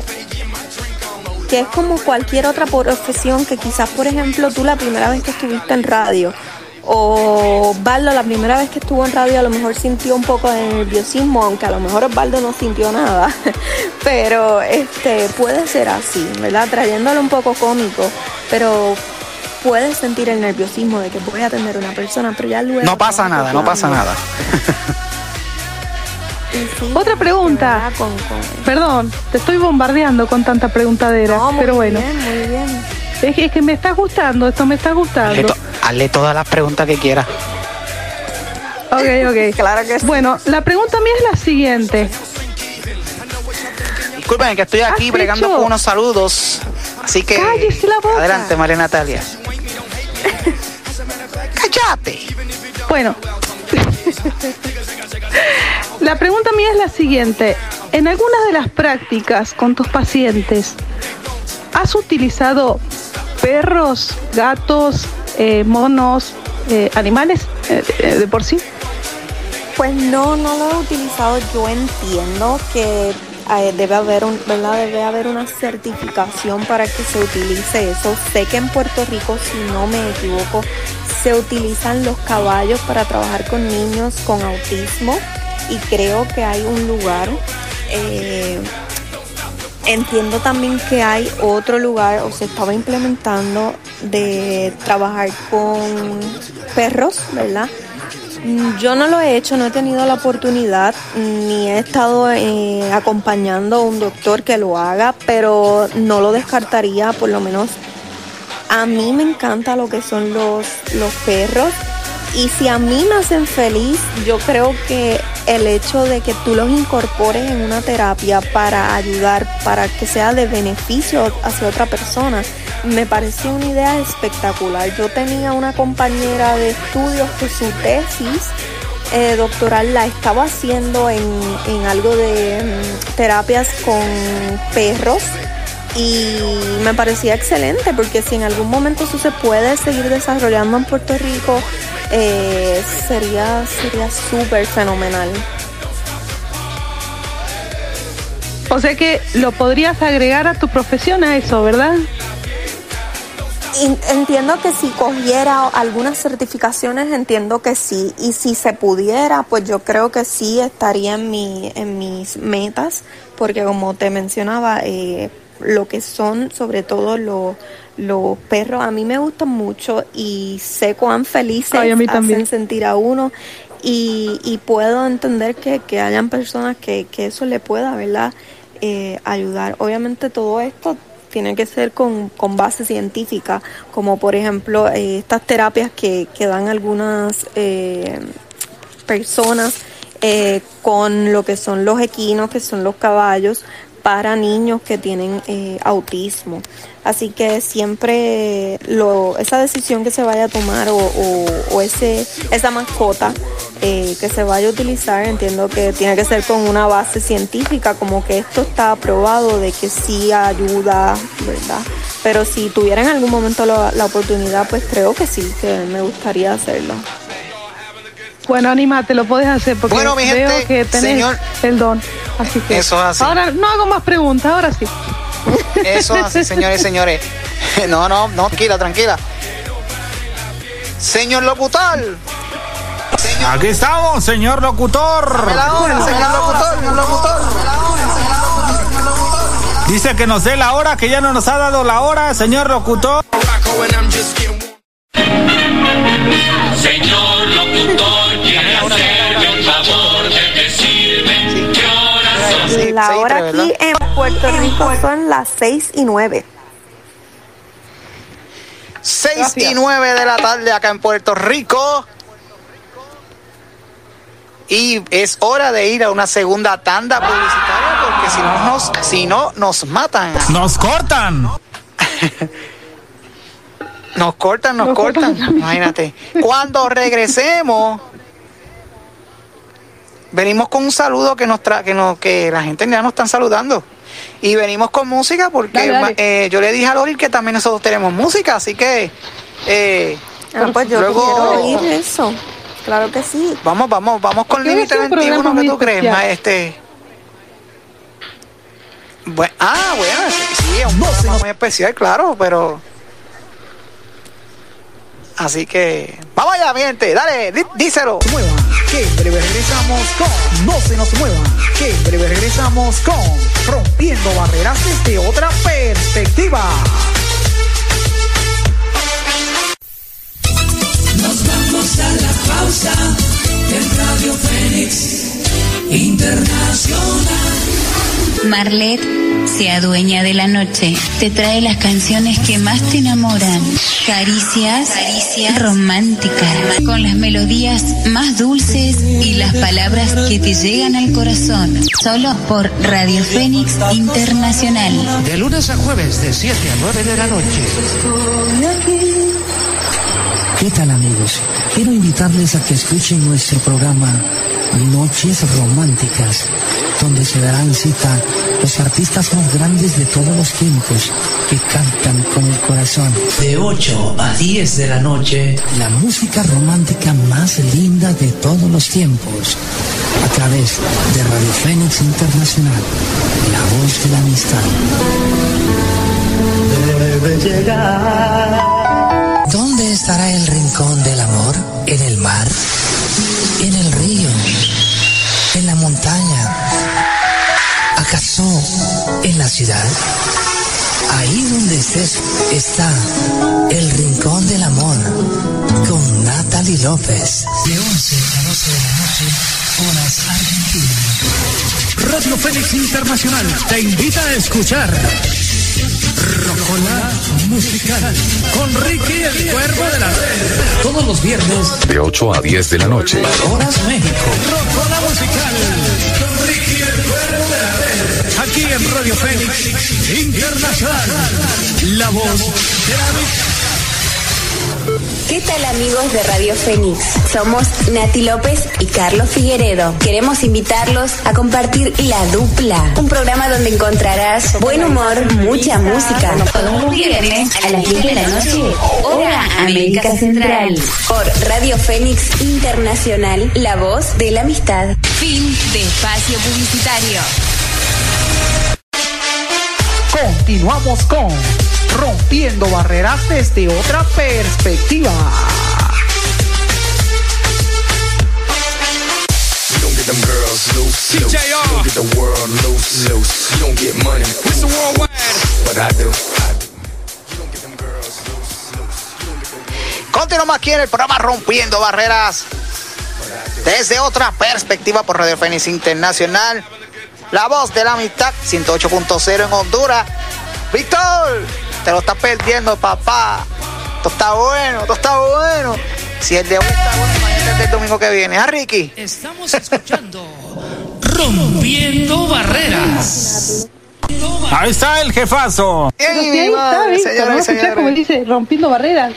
que es como cualquier otra profesión que quizás, por ejemplo, tú la primera vez que estuviste en radio o Osvaldo la primera vez que estuvo en radio a lo mejor sintió un poco de nerviosismo, aunque a lo mejor Osvaldo no sintió nada, pero este puede ser así, ¿verdad? Trayéndolo un poco cómico, pero puedes sentir el nerviosismo de que voy a atender a una persona, pero ya luego... No pasa nada, no pasa nada. Otra pregunta. Perdón, te estoy bombardeando con tanta preguntadera, No, muy pero bueno. bien, muy bien. Es que, es que me está gustando, esto me está Hazle, gustando. to- hazle todas las preguntas que quiera. Ok, ok. Claro que sí. Bueno, la pregunta mía es la siguiente. Disculpen que estoy aquí ¿Has bregando hecho? con unos saludos. Así que. Cállese la boca. Adelante, María Natalia. ¡Cállate! Bueno, la pregunta mía es la siguiente. En algunas de las prácticas con tus pacientes, ¿has utilizado perros, gatos, eh, monos, eh, animales eh, de por sí? Pues no, no lo he utilizado. Yo entiendo que debe haber un, ¿verdad? Debe haber una certificación para que se utilice eso. Sé que en Puerto Rico, si no me equivoco, se utilizan los caballos para trabajar con niños con autismo y creo que hay un lugar. eh, Entiendo también que hay otro lugar o se estaba implementando de trabajar con perros, ¿verdad? Mm, Yo no lo he hecho, no he tenido la oportunidad, ni he estado eh, acompañando a un doctor que lo haga, pero no lo descartaría, por lo menos a mí me encanta lo que son los, los perros y si a mí me hacen feliz, yo creo que el hecho de que tú los incorpores en una terapia para ayudar, para que sea de beneficio hacia otra persona, me pareció una idea espectacular. Yo tenía una compañera de estudios que su tesis eh, doctoral la estaba haciendo en, en algo de mm, terapias con perros y me parecía excelente porque si en algún momento eso se puede seguir desarrollando en Puerto Rico eh, sería sería súper fenomenal. O sea que lo podrías agregar a tu profesión a eso, ¿verdad? Entiendo que si cogiera algunas certificaciones, entiendo que sí. Y si se pudiera, pues yo creo que sí estaría en, mi, en mis metas, porque como te mencionaba, eh, lo que son sobre todo los, los perros, a mí me gustan mucho y sé cuán felices Ay, a mí también. hacen sentir a uno. Y, y puedo entender que, que hayan personas que, que eso le pueda, ¿verdad? Eh, ayudar. Obviamente todo esto tiene que ser con, con base científica, como por ejemplo eh, estas terapias que, que dan algunas eh, personas eh, con lo que son los equinos, que son los caballos, para niños que tienen autismo. Así que siempre lo, esa decisión que se vaya a tomar o, o- o ese, esa mascota eh, que se vaya a utilizar, entiendo que tiene que ser con una base científica, como que esto está aprobado de que sí ayuda, ¿verdad? Pero si tuviera en algún momento la, la oportunidad, pues creo que sí, que me gustaría hacerlo. Bueno, anímate, lo puedes hacer porque Bueno, mi veo gente, que tenés señor- el don. Así que Eso es así. ahora no hago más preguntas, ahora sí. Eso es así, señores y señores. No, no, no, tranquila, tranquila. Señor locutor. Aquí estamos, señor locutor. Dame la hora, señor locutor, señor locutor. Dice que nos dé la hora, que ya no nos ha dado la hora, señor locutor. Seis Ahora tres, aquí ¿verdad? en Puerto Rico son las 6 y 9. 6 y 9 de la tarde acá en Puerto Rico. Y es hora de ir a una segunda tanda publicitaria porque si no nos, si no, nos matan. Nos cortan. Nos cortan, nos, Nos cortan. cortan. Imagínate. Cuando regresemos, venimos con un saludo que nos tra que nos, que la gente ya nos están saludando. Y venimos con música porque Dale, dale. ma- eh, yo le dije a Lori que también nosotros tenemos música, así que eh, Ah, pues yo luego quiero oír eso. Claro que sí. vamos, vamos, vamos con Límite hacer un 21, programa ¿qué muy tú crees? ma- Este ah, bueno, sí, es un programa muy especial, claro, pero así que vamos allá, mi gente, dale, dí- díselo. Que breve regresamos con No se nos muevan. Que breve regresamos con Rompiendo Barreras desde otra perspectiva. Nos vamos a la pausa en Radio Fénix Internacional. Marlet se adueña de la noche. Te trae las canciones que más te enamoran. Caricias, caricias románticas. Con las melodías más dulces y las palabras que te llegan al corazón. Solo por Radio Fénix Internacional. De lunes a jueves, de 7 a 9 de la noche. ¿Qué tal amigos? Quiero invitarles a que escuchen nuestro programa Noches Románticas, donde se darán cita los artistas más grandes de todos los tiempos que cantan con el corazón. De 8 a 10 de la noche. La música romántica más linda de todos los tiempos, a través de Radio Fénix Internacional, la voz de la amistad. Debe llegar. ¿Dónde estará el rincón del amor? ¿En el mar? ¿En el río? ¿En la montaña? ¿Acaso en la ciudad? Ahí donde estés está el rincón del amor con Natalie López. De 11 a 12 de la noche, horas Argentina. Radio Fénix Internacional te invita a escuchar Rocola Musical con Ricky el Cuervo de la Red. Todos los viernes, De 8 a 10 de la noche. horas México. Rocola Musical con Ricky el Cuervo de la Red. Aquí en Radio Fénix Internacional. La voz de la. ¿Qué tal amigos de Radio Fénix? Somos Nati López y Carlos Figueredo. Queremos invitarlos a compartir La Dupla, un programa donde encontrarás buen humor, mucha música. Todos los viernes a las 10 de la noche, hora América Central. Por Radio Fénix Internacional, la voz de la amistad. Fin de espacio publicitario. Continuamos con Rompiendo Barreras desde otra perspectiva. Them girls loose, loose. You don't get the world loose, loose. You don't get money, Mr. Worldwide, but I do. I do. Continuamos aquí en el programa Rompiendo Barreras desde otra perspectiva por Radio Fénix Internacional. La voz de la amistad 108.0 en Honduras. Víctor, te lo estás perdiendo, papá. Esto está bueno, esto está bueno. Si el de hoy está bueno, imagínate el del domingo que viene. ¿Ah, Ricky? Estamos escuchando Rompiendo Barreras. Ahí está el jefazo. Está, Víctor, ¿no? Escuchá como dice, rompiendo barreras.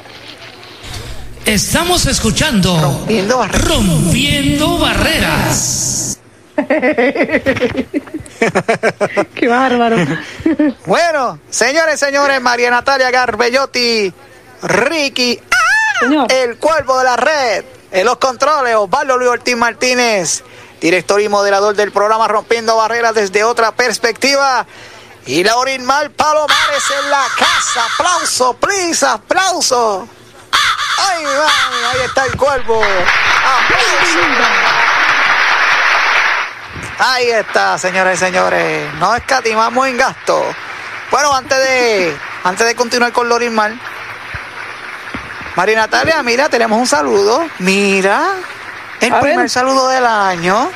Estamos escuchando Rompiendo Barreras. Qué bárbaro. Bueno, señores, señores, María Natalia Garbellotti, Ricky, ¡ah! el cuervo de la red, en los controles, Osvaldo Luis Ortiz Martínez, director y moderador del programa Rompiendo Barreras desde otra perspectiva. Y Laurin Mal Palomares en la casa. Aplauso, please, aplauso. ¡Ay, mami! Ahí está el cuervo. ¡Aplauso! Ahí está, señores y señores. No escatimamos en gasto. Bueno, antes de, antes de continuar con Lorin Mal, María Natalia, mira, tenemos un saludo. Mira, el A primer ver. saludo del año.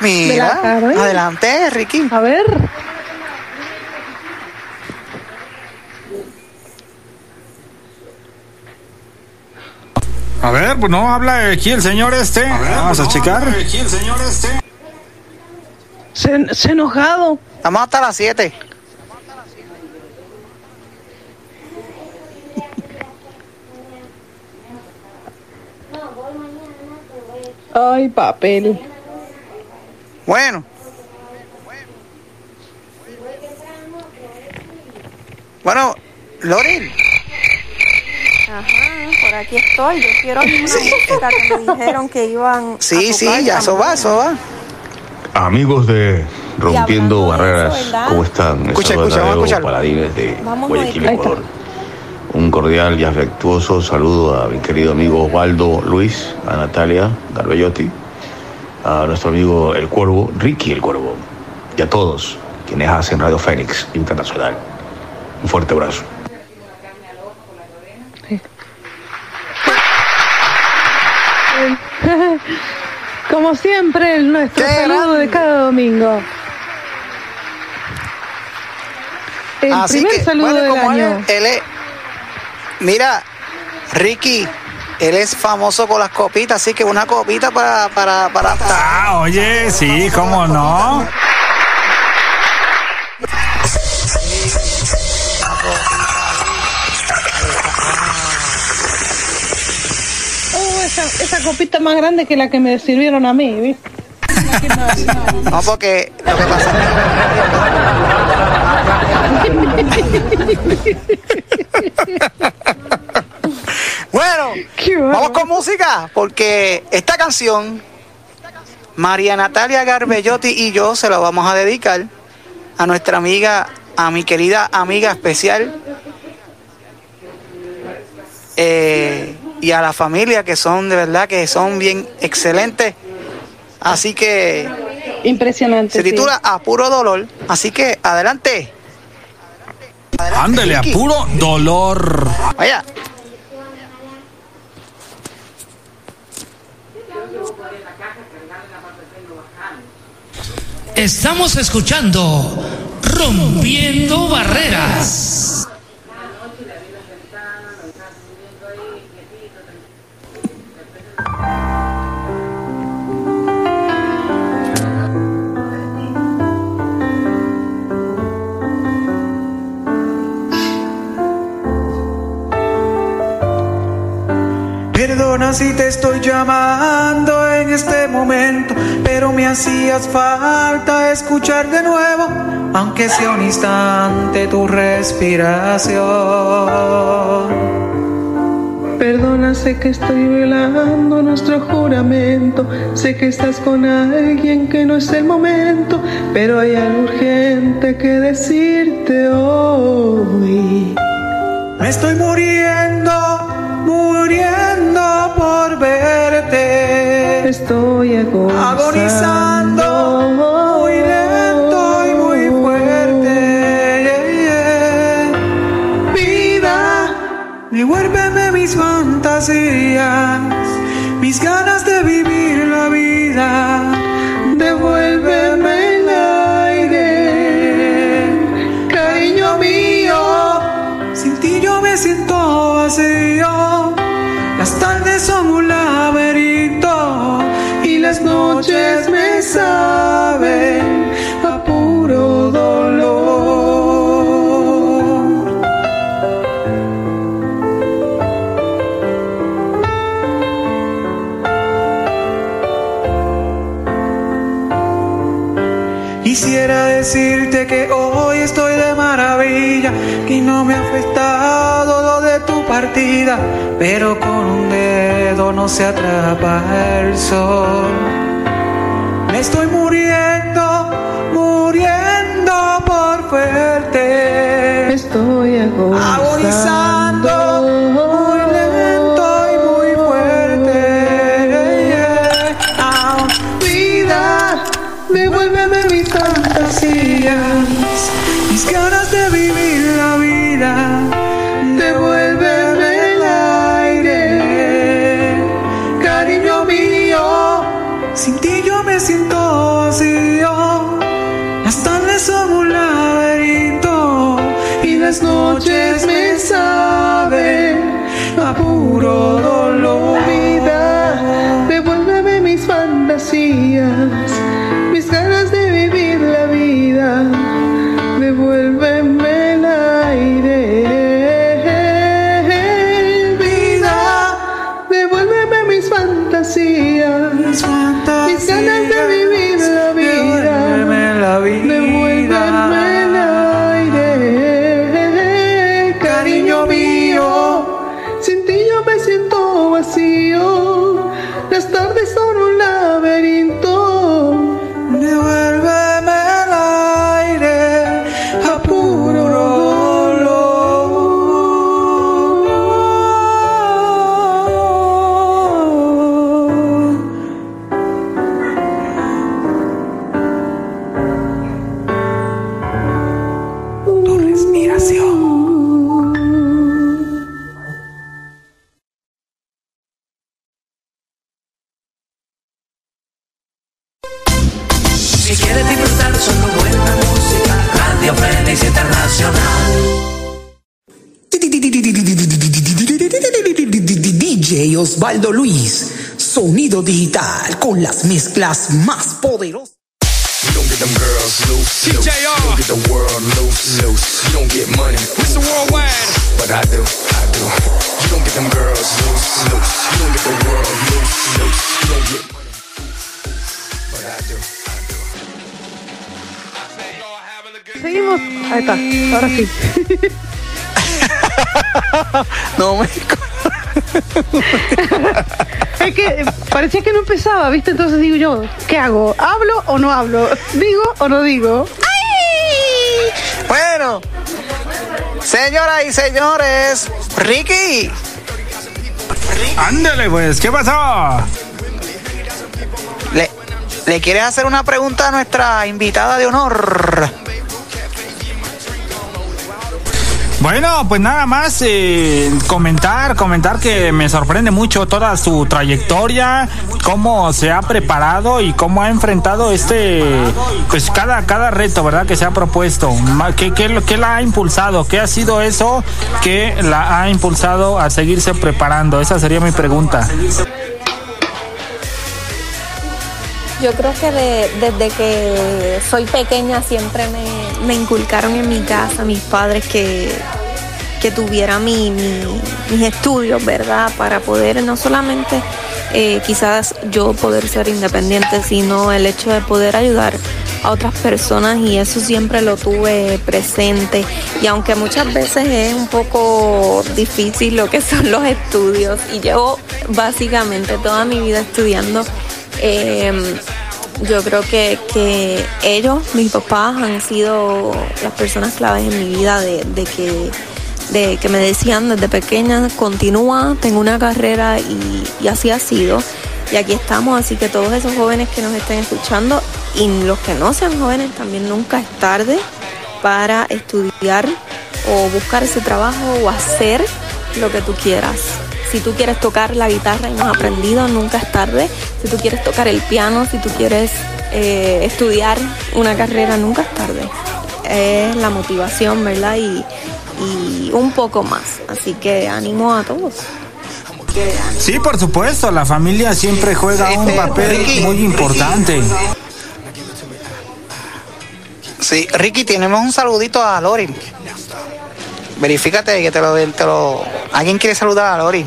Mira, adelante, Ricky. A ver. A ver, pues no habla aquí el señor este. Vamos a checar. Aquí el señor este. Se, se enojado. Estamos hasta las 7. Ay, papel. Bueno. Bueno, Lorel. Ajá, por aquí estoy. Yo quiero una música que me dijeron que iban. a Sí, sí, tocar ya, eso va, eso va. Amigos de Rompiendo Barreras. ¿cómo están? Escucha, escucha, vamos a Diego escucharlo. Paladines de Vamos Guayaquil. Ecuador. Un cordial y afectuoso saludo a mi querido amigo Osvaldo Luis, a Natalia Garbellotti, a nuestro amigo El Cuervo, Ricky El Cuervo, y a todos quienes hacen Radio Fénix Internacional. Un fuerte abrazo. Como siempre, el nuestro Qué saludo de cada domingo. El Así primer que, saludo bueno, del como año. él es- mira, Ricky, él es famoso con las copitas, así que una copita para, para, para, Ah, oye, sí, cómo no. Esa, copita más grande que la que me sirvieron a mí, ¿viste? No, porque lo que pasa Bueno, vamos con música, porque esta canción, María Natalia Garbellotti y yo se la vamos a dedicar a nuestra amiga, a mi querida amiga especial, eh, y a la familia que son de verdad que son bien excelentes. Así que Impresionante. se sí. titula A Puro Dolor. Así que adelante. Ándele a puro dolor. Vaya. Estamos escuchando Rompiendo Barreras. Perdona si te estoy llamando en este momento, pero me hacías falta escuchar de nuevo, aunque sea un instante tu respiración. Perdona, sé que estoy violando nuestro juramento. Sé que estás con alguien que no es el momento, pero hay algo urgente que decirte hoy. Me estoy muriendo, muriendo por verte. Estoy agonizando. Agonizando, muy lento y muy fuerte. Yeah, yeah. Vida, devuélveme mis fantasías, mis ganas de vivir que hoy estoy de maravilla, que no me ha afectado lo de tu partida, pero con un dedo no se atrapa el sol. Me estoy muriendo, muriendo por verte. Estoy agonizando, muy fantasías, mis ganas Osvaldo Luis, sonido digital con las mezclas más poderosas. You don't get them girls loose, loose. You don't get the world loose, loose. You don't get money, Mr. Worldwide. But I do, I do. You don't get them girls loose, loose. You don't get the world loose, loose. You don't get money, but I do, I do. Seguimos. Ahí está, ahora sí. No me. Es que parecía que no empezaba, ¿viste? Entonces digo yo, ¿qué hago? ¿Hablo o no hablo? ¿Digo o no digo? Bueno, señoras y señores, Ricky. Ándale, pues, ¿qué pasó? ¿Le, ¿Le quieres hacer una pregunta a nuestra invitada de honor? Bueno, pues nada más eh, comentar, comentar que me sorprende mucho toda su trayectoria, cómo se ha preparado y cómo ha enfrentado este, pues cada, cada reto, ¿verdad? Que se ha propuesto. ¿Qué, qué, qué la ha impulsado? ¿Qué ha sido eso que la ha impulsado a seguirse preparando? Esa sería mi pregunta. Yo creo que de- desde que soy pequeña siempre me, inculcaron en mi casa mis padres que, que tuviera mi, mi- mis estudios, ¿verdad? Para poder no solamente eh, quizás yo poder ser independiente, sino el hecho de poder ayudar a otras personas y eso siempre lo tuve presente. Y aunque muchas veces es un poco difícil lo que son los estudios y llevo básicamente toda mi vida estudiando, eh, yo creo que, que ellos, mis papás, han sido las personas claves en mi vida de, de que, de que me decían desde pequeña, continúa, tengo una carrera y, y así ha sido. Y aquí estamos, así que todos esos jóvenes que nos estén escuchando y los que no sean jóvenes, también nunca es tarde para estudiar o buscar ese trabajo o hacer lo que tú quieras. Si tú quieres tocar la guitarra y no has aprendido, nunca es tarde. Si tú quieres tocar el piano, si tú quieres eh, estudiar una carrera, nunca es tarde. Es la motivación, ¿verdad? Y, y un poco más. Así que ánimo a todos. Sí, por supuesto, la familia siempre juega un papel muy importante. Sí, Ricky, tenemos un saludito a Lori. Verifícate que te lo, te lo. ¿Alguien quiere saludar a Lori?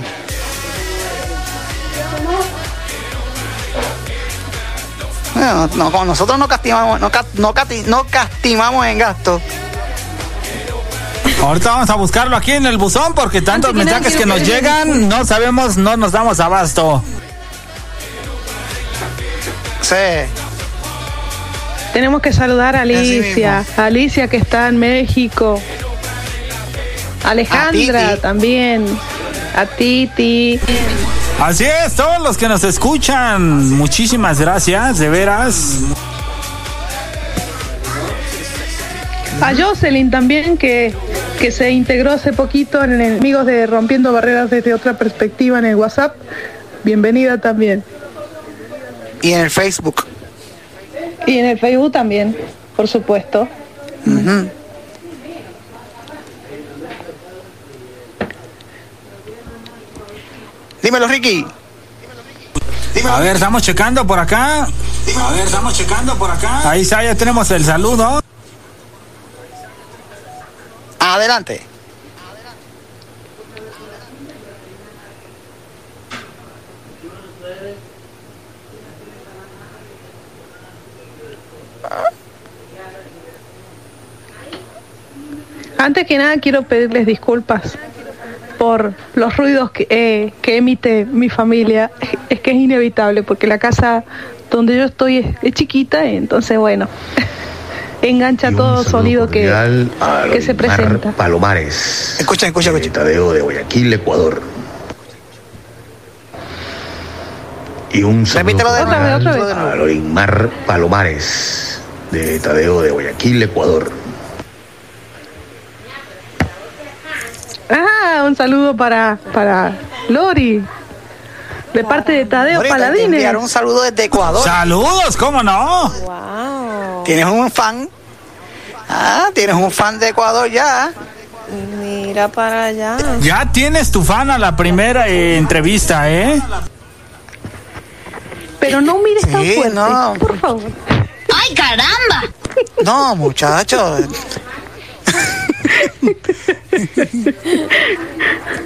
Bueno, no, nosotros no castigamos, no, ca- no, no castimamos en gasto. Ahorita vamos a buscarlo aquí en el buzón porque tantos mensajes que nos llegan, no sabemos, no nos damos abasto. Sí. Tenemos que saludar a Alicia, Alicia que está en México. Alejandra Titi. también. A Titi. Así es, todos los que nos escuchan, muchísimas gracias, de veras. A Jocelyn también que, que se integró hace poquito en el Amigos de Rompiendo Barreras desde otra perspectiva en el WhatsApp. Bienvenida también. Y en el Facebook. Y en el Facebook también, por supuesto. Dímelo, Ricky. A ver, estamos checando por acá. A ver, estamos checando por acá. Ahí está, ya tenemos el saludo. Adelante. Antes que nada quiero pedirles disculpas por los ruidos que, eh, que emite mi familia. Es que es inevitable porque la casa donde yo estoy es, es chiquita, entonces bueno, engancha todo sonido que, que se presenta. Palomares. Escucha, escucha, de Tadeo de Guayaquil, Ecuador. Y un saludo Repítelo de cordial nuevo, otra vez, otra vez. a Lorimar Palomares de Tadeo de Guayaquil, Ecuador. Un saludo para, para Lori, de parte de Tadeo Paladines. un saludo desde Ecuador. Saludos, ¿cómo no? Wow. Tienes un fan. Ah, tienes un fan de Ecuador ya. Mira para allá. Ya tienes tu fan a la primera eh, entrevista, ¿eh? Pero no mires tan Sí, fuerte, no. por favor. ¡Ay, caramba! No, muchachos.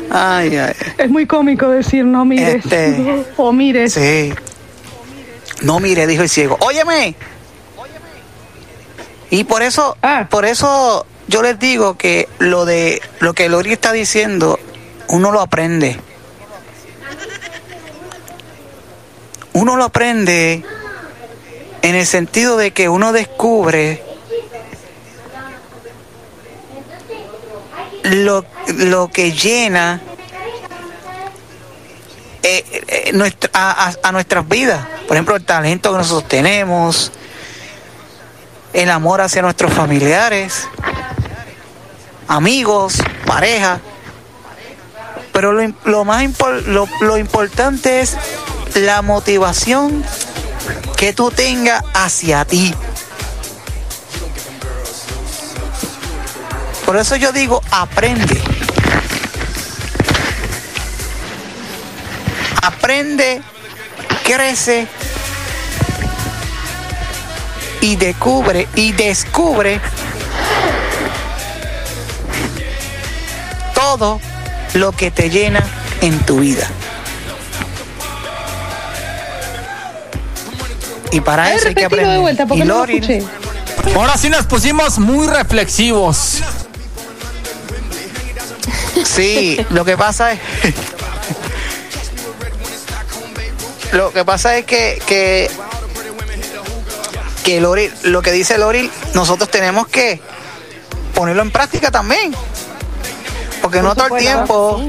Ay, ay. Es muy cómico decir no mires Este. o mires. Sí. No mire, dijo el ciego. Óyeme. Y por eso, Ah. por eso yo les digo que lo de lo que Lori está diciendo, uno lo aprende. Uno lo aprende en el sentido de que uno descubre lo, lo que llena eh, eh, nuestra- a, nuestras vidas. Por ejemplo, el talento que nosotros tenemos, el amor hacia nuestros familiares, amigos, pareja. Pero lo, lo más lo importante es la motivación que tú tengas hacia ti. Por eso yo digo, aprende. Aprende, crece y descubre y descubre todo lo que te llena en tu vida. Y para eso hay que aprender. de vuelta y. Ahora sí nos pusimos muy reflexivos. Sí, lo que pasa es. lo que pasa es que, que, que Lori, lo que dice Lori, nosotros tenemos que ponerlo en práctica también. Porque no todo el tiempo.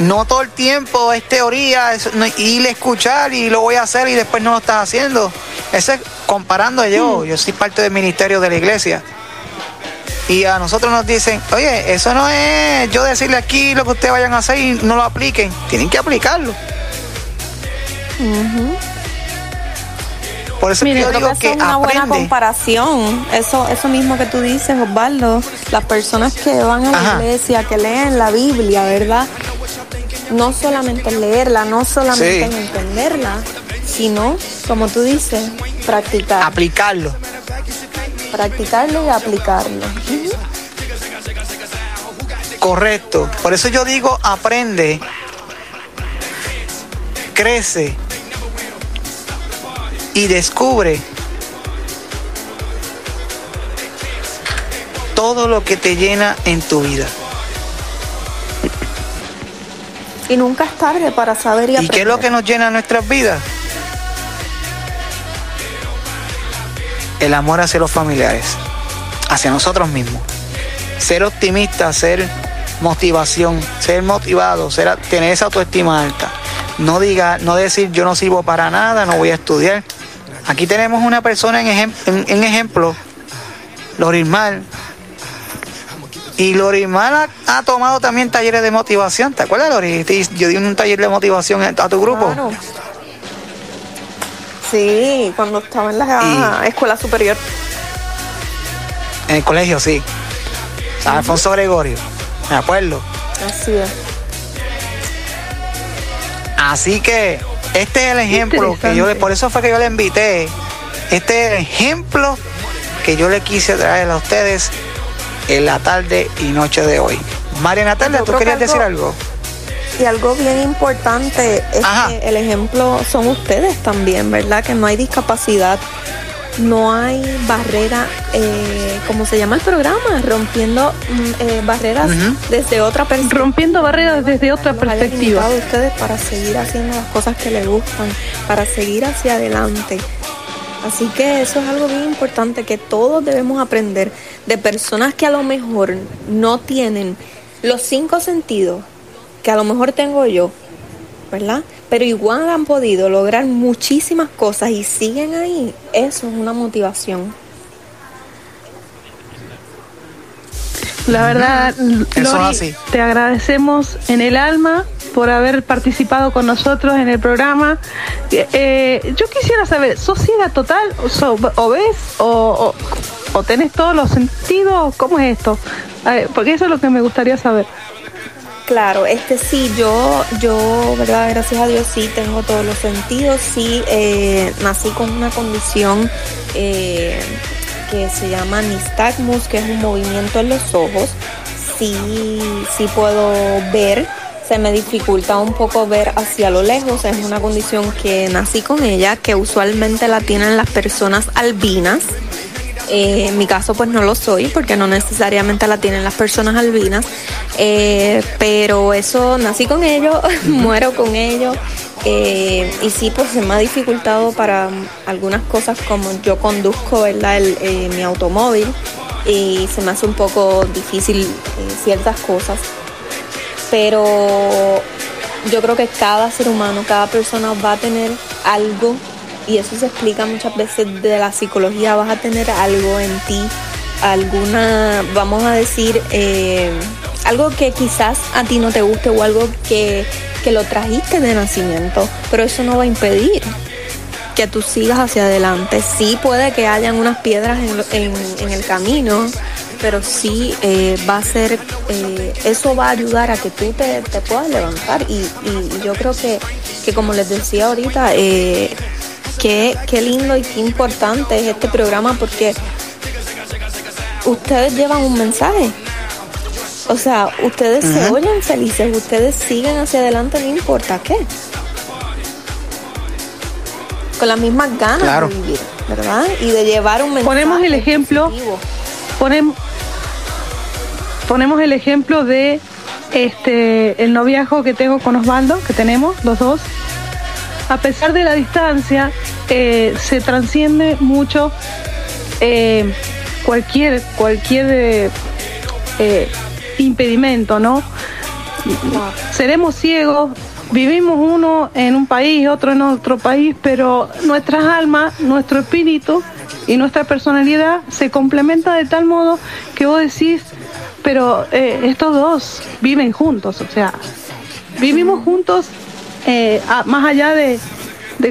No todo el tiempo es teoría, es ir a escuchar y lo voy a hacer y después no lo estás haciendo. Eso es comparando yo, yo soy parte del ministerio de la iglesia. Y a nosotros nos dicen, oye, eso no es yo decirle aquí lo que ustedes vayan a hacer y no lo apliquen. Tienen que aplicarlo. Por eso Mire, yo creo digo que es una buena comparación. Eso, eso mismo que tú dices, Osvaldo. Las personas que van a la iglesia, que leen la Biblia, ¿verdad? No solamente en leerla, no solamente Sí. en entenderla, sino, como tú dices, practicar. Aplicarlo. Practicarlo y aplicarlo. Correcto. Por eso yo digo, aprende, crece y descubre todo lo que te llena en tu vida. Y nunca es tarde para saber y ¿Y aprender. qué es lo que nos llena nuestras vidas? El amor hacia los familiares, hacia nosotros mismos. Ser optimista, ser motivación, ser motivado, ser, tener esa autoestima alta. No diga, no decir yo no sirvo para nada, no voy a estudiar. Aquí tenemos una persona en, ejem- en- en ejemplo, Lorismal. Y Lorismal ha, ha tomado también talleres de motivación. ¿Te acuerdas, Lori? Te- Yo di un taller de motivación a tu grupo. Sí, cuando estaba en la escuela superior. En el colegio, sí. San Alfonso Gregorio. Me acuerdo. Así es. Así que este es el ejemplo que yo le, por eso fue que yo le invité. Este es el ejemplo que yo le quise traer a ustedes en la tarde y noche de hoy. María Natalia, ¿tú querías decir algo- algo? Y algo bien importante es que el ejemplo son ustedes también, ¿verdad? Que no hay discapacidad, no hay barrera, eh, ¿cómo se llama el programa? Rompiendo mm, eh, barreras desde otra perspectiva. Rompiendo barreras desde otra perspectiva. de ustedes para seguir haciendo las cosas que les gustan, para seguir hacia adelante. Así que eso es algo bien importante que todos debemos aprender de personas que a lo mejor no tienen los cinco sentidos que a lo mejor tengo yo, ¿verdad? Pero igual han podido lograr muchísimas cosas y siguen ahí. Eso es una motivación. La verdad, Lori, te agradecemos en el alma por haber participado con nosotros en el programa. Eh, yo quisiera saber, ¿sos ciega total? ¿O, ves? O, o, tenés todos los sentidos? ¿Cómo es esto? porque eso es lo que me gustaría saber. Claro, este sí, yo, yo, verdad, gracias a Dios sí tengo todos los sentidos, sí eh, nací con una condición eh, que se llama nistagmus, que es un movimiento en los ojos, sí, sí puedo ver, se me dificulta un poco ver hacia lo lejos, es una condición que nací con ella, que usualmente la tienen las personas albinas. Eh, en mi caso pues no lo soy porque no necesariamente la tienen las personas albinas, eh, pero eso nací con ello, muero con ello. Eh, y sí pues se me ha dificultado para algunas cosas como yo conduzco mi automóvil y se me hace un poco difícil ciertas cosas, pero yo creo que cada ser humano, cada persona va a tener algo y eso se explica muchas veces de la psicología, vas a tener algo en ti, alguna, vamos a decir, eh, algo que quizás a ti no te guste o algo que, lo trajiste de nacimiento, pero eso no va a impedir que tú sigas hacia adelante. Sí puede que hayan unas piedras en, el camino, pero sí eh, va a ser, eh, eso va a ayudar a que tú te, puedas levantar. Y, yo creo que, que, como les decía ahorita, Qué, lindo y qué importante es este programa porque ustedes llevan un mensaje. O sea, ustedes se oyen felices, ustedes siguen hacia adelante, no importa qué. Con las mismas ganas de vivir, ¿verdad? Y de llevar un mensaje. Ponemos el ejemplo. Ponemos, ponemos el ejemplo de este el noviazgo que tengo con Osvaldo, que tenemos los dos a pesar de la distancia, eh, se transciende mucho eh, cualquier, cualquier eh, impedimento, ¿no? Seremos ciegos, vivimos uno en un país, otro en otro país, pero nuestras almas, nuestro espíritu y nuestra personalidad se complementa de tal modo que vos decís, pero estos dos viven juntos, o sea, vivimos juntos eh, más allá de,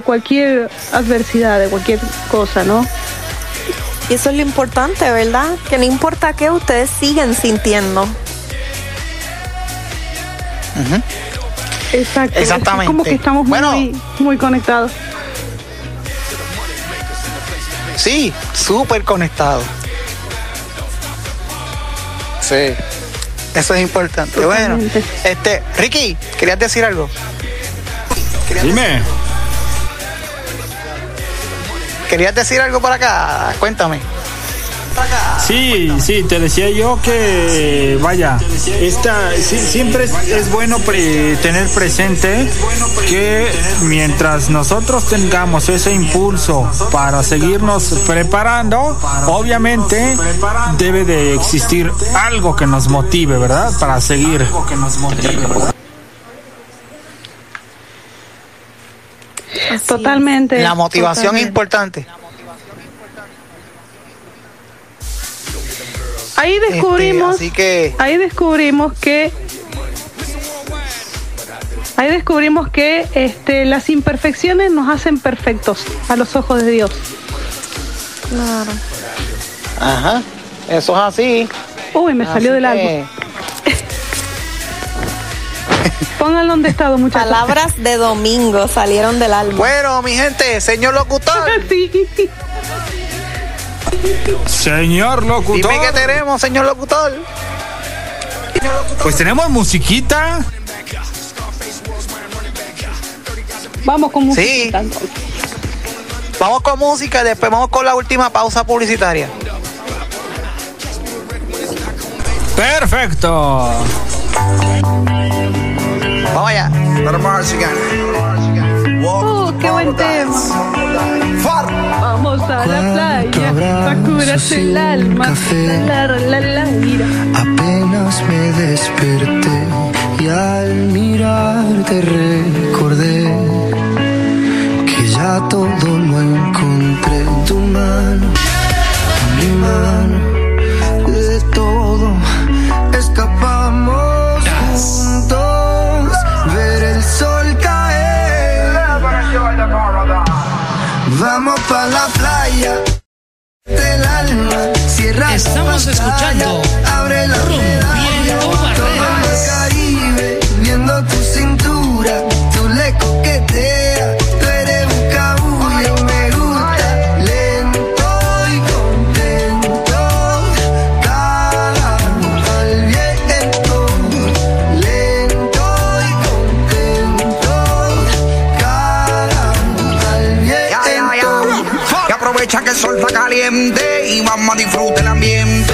cualquier adversidad, de cualquier cosa, ¿no? Y eso es lo importante, ¿verdad? Que no importa qué, ustedes siguen sintiendo. Exacto. Exactamente. como que estamos muy, muy conectados. Sí, súper conectados. Sí. Eso es importante. Bueno, este, Ricky, ¿querías decir algo? Dime. ¿Querías decir algo para acá? Cuéntame. Sí, sí, te decía yo que, vaya, esta, siempre es, bueno tener presente que mientras nosotros tengamos ese impulso para seguirnos preparando, obviamente debe de existir algo que nos motive, ¿verdad? Para seguir. Totalmente. La motivación es importante. Ahí este, descubrimos, que... ahí descubrimos que ahí descubrimos que este, las imperfecciones nos hacen perfectos a los ojos de Dios. Claro. Ajá, eso es así. Uy, me salió del alma. Pónganlo estado, muchachos. Palabras de domingo salieron del alma. Bueno, mi gente, señor locutor. sí. Señor locutor. Dime qué tenemos, señor locutor. Pues tenemos musiquita. Vamos con musiquita. Sí. Vamos con música y después vamos con la última pausa publicitaria. Perfecto. Vamos allá. Uh, qué buen tema. Vamos a la playa para curarse el alma. Café. Apenas me desperté y al mirarte recordé que ya todo lo encontré en tu mano, en mi mano. vamos pa' la playa. Del alma, cierra Estamos escuchando. Abre la Rompiendo Barreras. Caribe, viendo tus que sol está caliente y vamos a disfrutar el ambiente.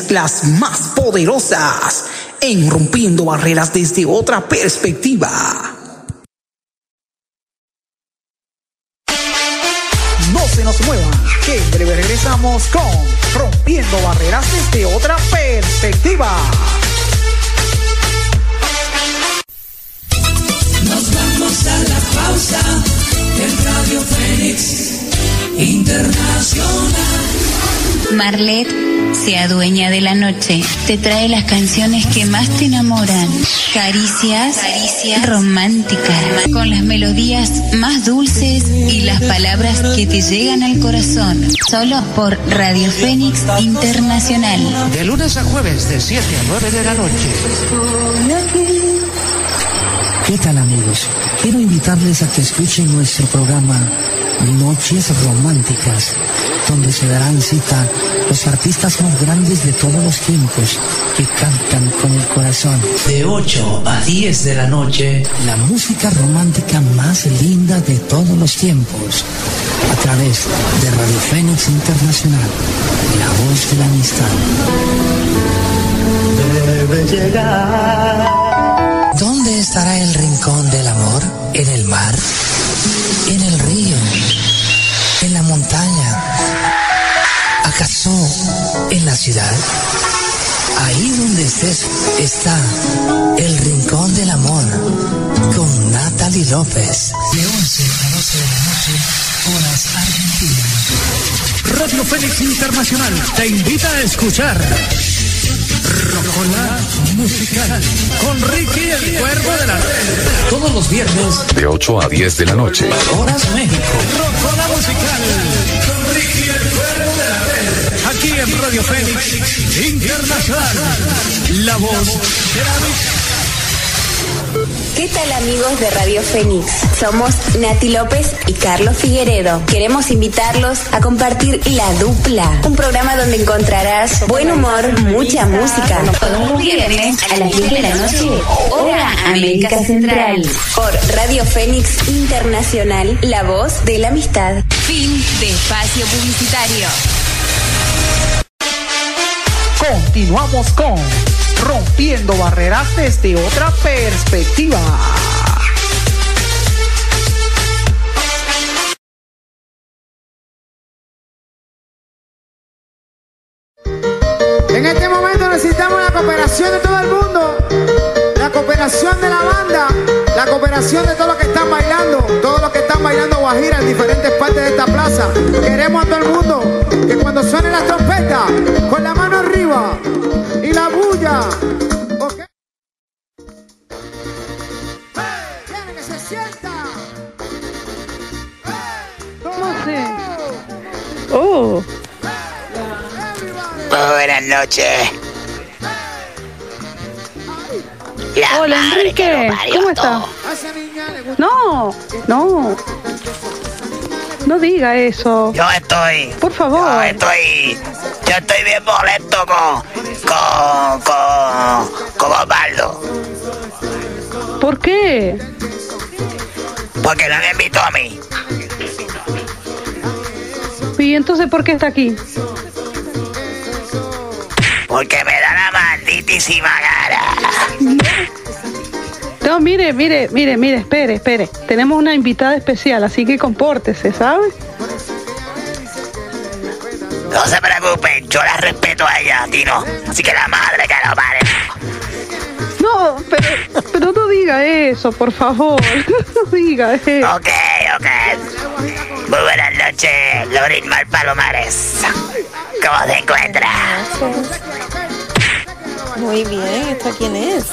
Mezclas más poderosas, en rompiendo barreras desde otra perspectiva. Te trae las canciones que más te enamoran. Caricias, caricias románticas. Con las melodías más dulces y las palabras que te llegan al corazón. Solo por Radio Fénix Internacional. De lunes a jueves, de 7 a 9 de la noche. ¿Qué tal amigos? Quiero invitarles a que escuchen nuestro programa Noches Románticas, donde se darán cita los artistas más grandes de todos los tiempos que cantan con el corazón. De 8 a 10 de la noche. La música romántica más linda de todos los tiempos. A través de Radio Fénix Internacional, la voz de la amistad. Debe llegar. ¿Dónde estará el rincón del amor? ¿En el mar? ¿En el río? Ciudad? Ahí donde estés está el rincón del amor con Natalie López. De 11 a 12 de la noche, horas argentinas. Radio Fénix Internacional te invita a escuchar Rocola Musical con Ricky el Cuervo de la Red. Todos los viernes, De 8 a 10 de la noche. Horas México. Rocola Musical con Ricky el Cuervo de la Red. Aquí en Radio Fénix Internacional. La voz de la ¿Qué tal amigos de Radio Fénix? Somos Nati López y Carlos Figueredo. Queremos invitarlos a compartir La Dupla, un programa donde encontrarás buen humor, mucha música. Todos los viernes a las 10 de la noche, hora América Central. Por Radio Fénix Internacional, la voz de la amistad. Fin de espacio publicitario. Continuamos con Rompiendo Barreras desde otra perspectiva. En este momento necesitamos la cooperación de todo el mundo, la cooperación de la banda, la cooperación de todos los que están bailando, todos los que están bailando guajira en diferentes partes de esta plaza. Queremos a todo el mundo que cuando suene la trompeta, con la mano arriba y la bulla, ¿ok? ¡Hey! ¡Quieren que se sienta! Oh, Buenas noches. La hola Enrique, ¿cómo está? todo. No, no. No diga eso. Yo estoy. Por favor. Yo estoy. Yo estoy bien molesto con. con. con. con Osvaldo. ¿Por qué? Porque no me invitó a mí. ¿Y entonces por qué está aquí? Porque me da la malditísima cara. No, mire, mire, mire, mire, espere, espere. Tenemos una invitada especial, así que compórtese, ¿sabe? No se preocupen, yo la respeto a ella, a ti no. Así que la madre que lo pare. No, pero, pero no diga eso, por favor. No diga eso. Ok, ok. Muy buenas noches, Lorin Mal Palomares. ¿Cómo se encuentra? Muy bien, ¿esta quién es?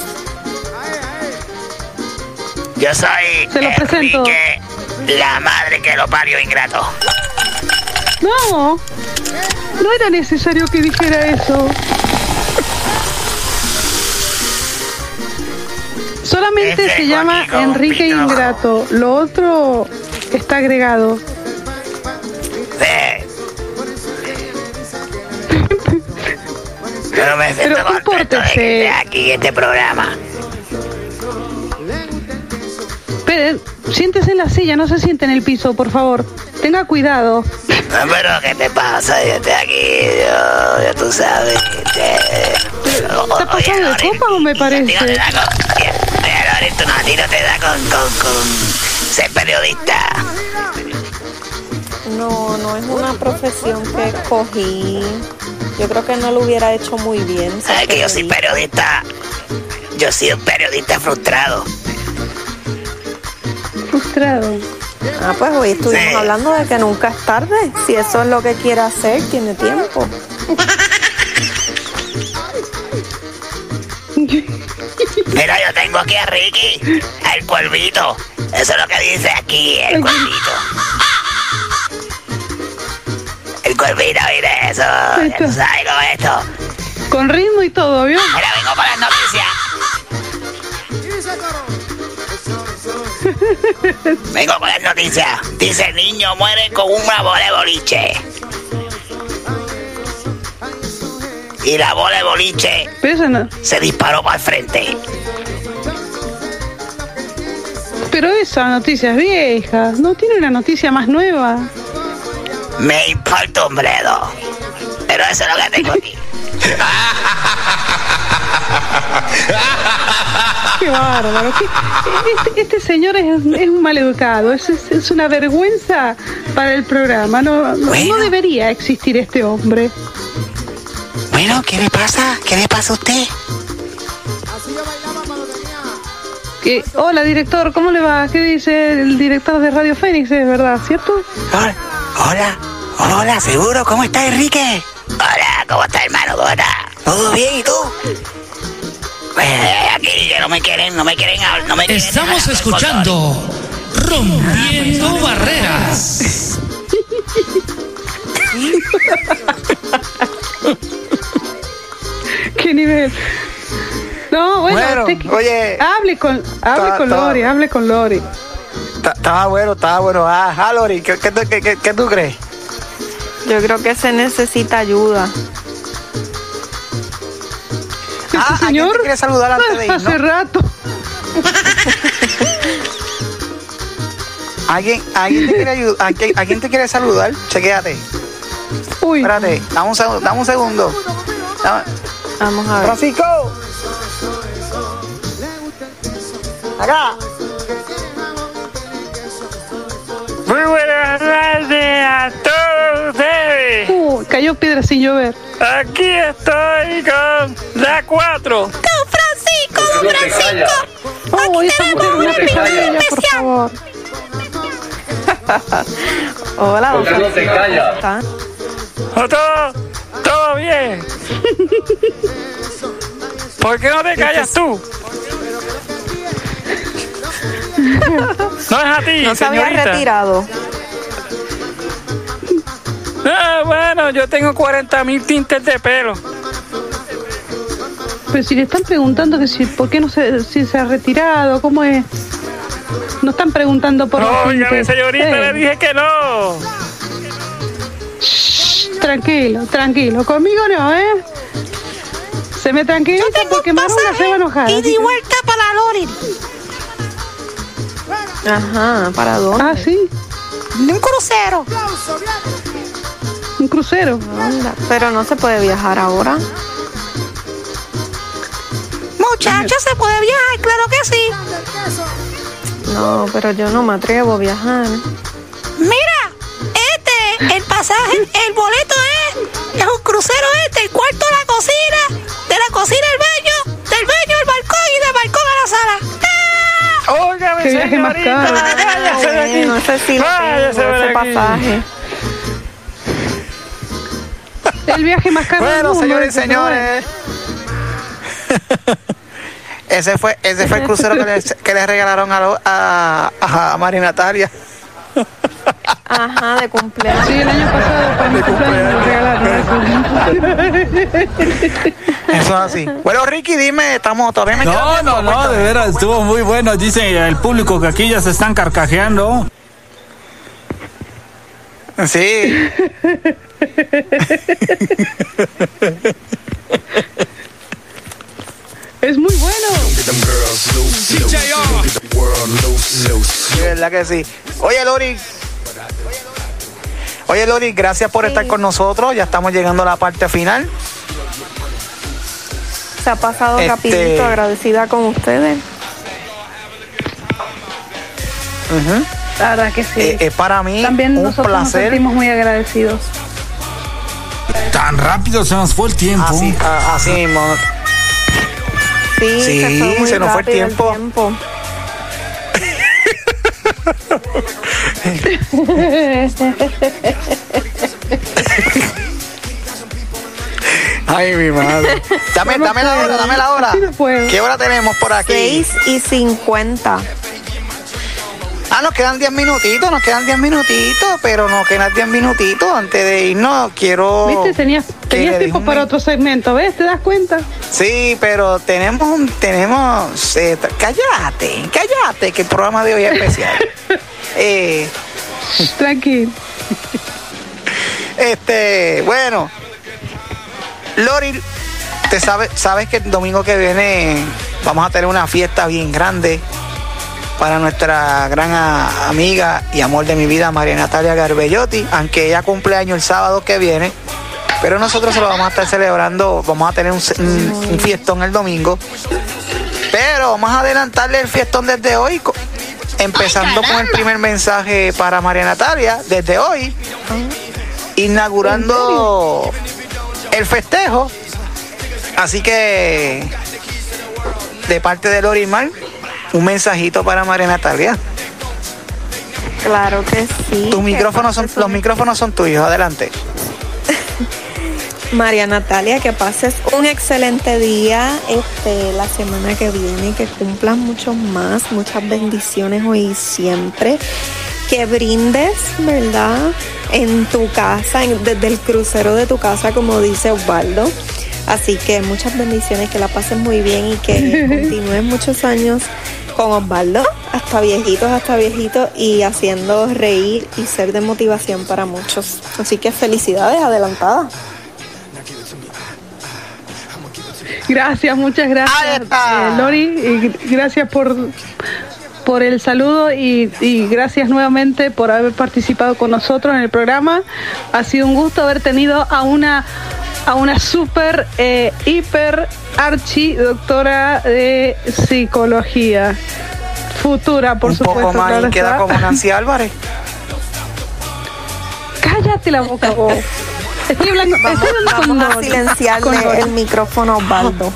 Yo soy Se lo presento. Enrique, la madre que lo parió ingrato. No, no era necesario que dijera eso. Solamente Ese se llama Enrique. Ingrato. Lo otro está agregado. Sí. No me siento Pero contento de que compórtese. esté aquí este programa. Espere, siéntese en la silla, no se siente en el piso, por favor. Tenga cuidado. No, pero ¿qué te pasa? Yo estoy aquí, yo, ya tú sabes. Este, ¿Te has pasado de copa o me parece? Tú no, a ti no te da con, con, con ser periodista. No, no es una profesión que escogí. Yo creo que no lo hubiera hecho muy bien. ¿Sabes que yo soy periodista? Yo soy un periodista frustrado. Frustrado. Ah, pues hoy estuvimos hablando de que nunca es tarde. Si eso es lo que quiere hacer, tiene tiempo. Mira, yo tengo aquí a Ricky, el cuervito. Eso es lo que dice aquí, el cuervito. El cuervito, mire eso. Ya tú sabes cómo es esto. Con ritmo y todo, ¿vio? Mira, vengo con las noticias. Vengo con las noticias. Dice, niño muere con una bola de boliche. Y la bola de boliche se disparó para el frente. Pero esa noticia es vieja. ¿No tiene una noticia más nueva? Me importa un bledo. Pero eso es lo que tengo aquí. Qué bárbaro. qué- Este, este señor es, es un maleducado. Es, es, es una vergüenza para el programa. No, debería existir este hombre. Bueno, ¿qué le pasa? ¿Qué le pasa a usted? Hola, director. ¿Cómo le va? ¿Qué dice el director de Radio Fénix? Es verdad, ¿cierto? Hola, hola, hola, seguro, ¿cómo está Enrique? Hola, ¿cómo está hermano? ¿Cómo está? ¿Todo bien y tú? No me quieren, no me quieren no me quieren Estamos escuchando Rompiendo Barreras. ¿Qué nivel? No, bueno, oye, hable con, hable ta- con ta- Lori, hable con Lori. Ta- Estaba bueno, estaba bueno. Ah, ah, Lori, ¿qué, qué, tú- qué- qué- qué tú crees? Yo creo que se necesita ayuda. Ah, señor? te quiere saludar antes de ir, Hace no? rato. ¿Alguien, alguien, te quiere ayu- ¿alguien, alguien te quiere saludar? Chequéate. Uy. Espérate, dame un segundo. Dame un segundo. Dame- Vamos a ver. Francisco. Acá. Muy buenas cayó piedra sin llover. Aquí estoy con la 4. Don Francisco, don Francisco. Oh, esa mujer una por favor. Hola, don ¿Por qué no te Francisco, está? Todo, todo bien. ¿Por qué no te callas tú? No es a ti, No se había retirado. Ah, bueno, yo tengo 40 mil tintes de pelo. Pero si le están preguntando que si, por qué no se, si se ha retirado, ¿cómo es? No están preguntando por los Óigame, tintes. señorita, Eh, le dije que no. Tranquilo, tranquilo. Conmigo no, ¿eh? Se me tranquiliza porque Marula se va a enojar. Y de vuelta para Lori. Ajá, ¿para dónde? Ah, sí, Un crucero. Un crucero. Anda, Pero no se puede viajar ahora. Muchacha, se puede viajar, claro que sí. No, pero yo no me atrevo a viajar. Mira, este, el pasaje, el boleto es, es un crucero este, el cuarto a la cocina, de la cocina al baño, del baño al balcón y del balcón a la sala. Óigame, Qué viaje más señorita, caro. váyase de aquí. Ese sí lo Váyase tengo, de pasaje. El viaje más caro del Bueno, señores y señores. Ese fue, ese fue el crucero que le, que le regalaron a, lo- a, a María Natalia. Ajá, de cumpleaños. Sí, el año pasado para mi cumpleaños me regalaron eso. Es así. Bueno, Ricky, dime, estamos todavía me No, no, no, cuéntame. de veras, estuvo muy bueno. Dice el público que aquí ya se están carcajeando. Sí. Es muy bueno. De verdad que sí. Oye, Lori. Oye, Lori, gracias por estar con nosotros. Ya estamos llegando a la parte final. Se ha pasado Este- rapidito, agradecida con ustedes. Ujú. La verdad que sí. Eh, es para mí También un nosotros nos placer. sentimos muy agradecidos. Tan rápido se nos fue el tiempo. Así, a- así mismo. Sí, Sí, se, fue muy se nos fue el rápido tiempo. Ay, mi madre. Dame, dame la hora, dame la hora. ¿Qué hora tenemos por aquí? 6 y 50. Ah, nos quedan 10 minutitos, nos quedan 10 minutitos, pero nos quedan 10 minutitos. Antes de irnos, quiero. ¿Viste? Tenías, tenías tiempo para otro segmento, ¿ves? ¿Te das cuenta? Sí, pero tenemos un, tenemos, eh, cállate, cállate, que el programa de hoy es especial. eh, Tranquilo. este, bueno, Lori, te sabe, sabes que el domingo que viene vamos a tener una fiesta bien grande para nuestra gran amiga y amor de mi vida, María Natalia Garbellotti, aunque ella cumpleaños el sábado que viene. Pero nosotros se lo vamos a estar celebrando, vamos a tener un, un- un fiestón el domingo. Pero vamos a adelantarle el fiestón desde hoy, empezando con el primer mensaje para María Natalia, desde hoy, inaugurando el festejo. Así que, de parte de Lorimar, un mensajito para María Natalia. Claro que sí. Tus micrófonos son, los micrófonos son tuyos, adelante. María Natalia, que pases un excelente día este, la semana que viene, que cumplas muchos más, muchas bendiciones hoy y siempre. Que brindes, ¿verdad? En tu casa, en- desde el crucero de tu casa, como dice Osvaldo. Así que muchas bendiciones, que la pases muy bien y que continúes muchos años con Osvaldo, hasta viejitos, hasta viejitos, y haciendo reír y ser de motivación para muchos. Así que felicidades adelantadas. Gracias, muchas gracias, eh, Lori. Y gracias por, por el saludo y, y gracias nuevamente por haber participado con nosotros en el programa. Ha sido un gusto haber tenido a una a una super, eh, hiper, archi doctora de psicología. Futura, por un supuesto. poco más claro y queda está. como Nancy Álvarez. Cállate la boca, vos. Estoy hablando, Vamos, estoy hablando con vamos a Lori, silenciarle con el micrófono Osvaldo.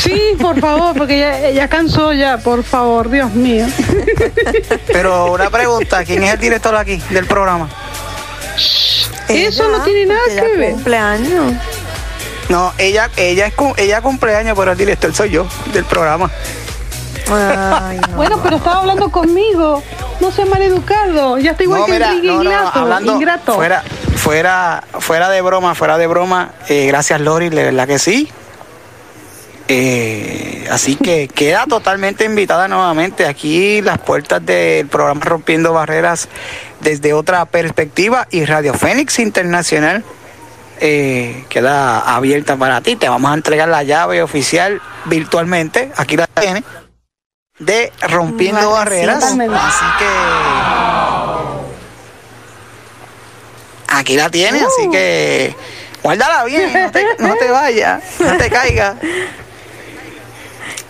Sí, por favor, porque ya, ya cansó ya, por favor, Dios mío. Pero una pregunta, ¿quién es el director aquí del programa? Eso no tiene nada que ver. Cumpleaños. No, ella, ella es cum- ella cumpleaños, pero el director soy yo del programa. Bueno, pero estaba hablando conmigo. No sea maleducado. Ya está igual No, que mira, Enrique no, no, Ingrato. hablando Ingrato. fuera, fuera, fuera de broma, fuera de broma. eh, gracias Lori, de verdad que sí. Eh, así que queda totalmente invitada nuevamente aquí las puertas del programa Rompiendo Barreras desde otra perspectiva y Radio Fénix Internacional eh, queda abierta para ti. Te vamos a entregar la llave oficial virtualmente. Aquí la tiene de Rompiendo Barreras. Así que aquí la tienes, así que guárdala bien, no te, no te vayas, no te caigas.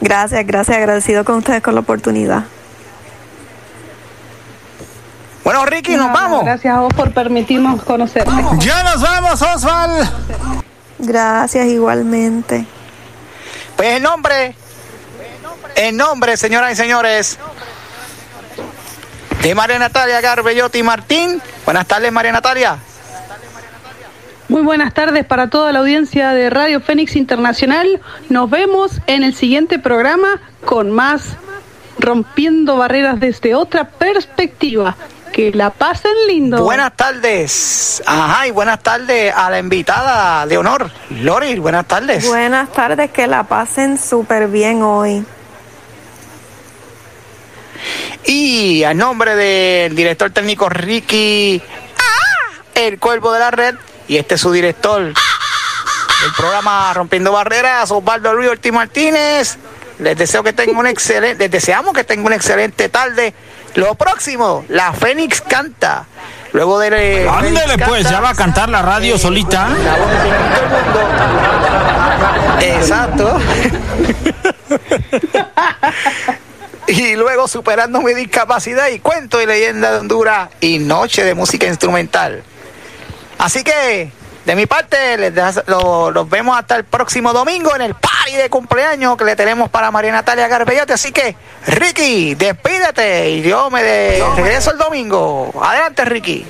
Gracias, gracias, agradecido con ustedes con la oportunidad. Bueno, Ricky, nos No, no, vamos. Gracias a vos por permitirnos conocerte. Ya nos vamos, Osval. Gracias igualmente. Pues el nombre, el nombre, señoras y señores, de María Natalia Garbellotti Martín. Buenas tardes, María Natalia. Muy buenas tardes para toda la audiencia de Radio Fénix Internacional. Nos vemos en el siguiente programa con más Rompiendo Barreras desde otra perspectiva. Que la pasen lindo. Buenas tardes. Ajá, y buenas tardes a la invitada de honor, Lori. Buenas tardes. Buenas tardes, que la pasen súper bien hoy. Y a nombre del director técnico Ricky, ¡ah! el cuervo de la red, y este es su director del programa Rompiendo Barreras, Osvaldo Luis Ortiz Martínez. Les deseo que tengan un excelente, les deseamos que tengan una excelente tarde. Lo próximo, la Fénix canta. Luego de... Ándale pues, ya va a cantar la radio solita. Exacto. y luego superando mi discapacidad y cuento y leyenda de Honduras y noche de música instrumental. Así que, de mi parte, les lo- los vemos hasta el próximo domingo en el party de cumpleaños que le tenemos para María Natalia Garbellote. Así que, Ricky, despídete y yo me de- regreso el domingo. Adelante, Ricky.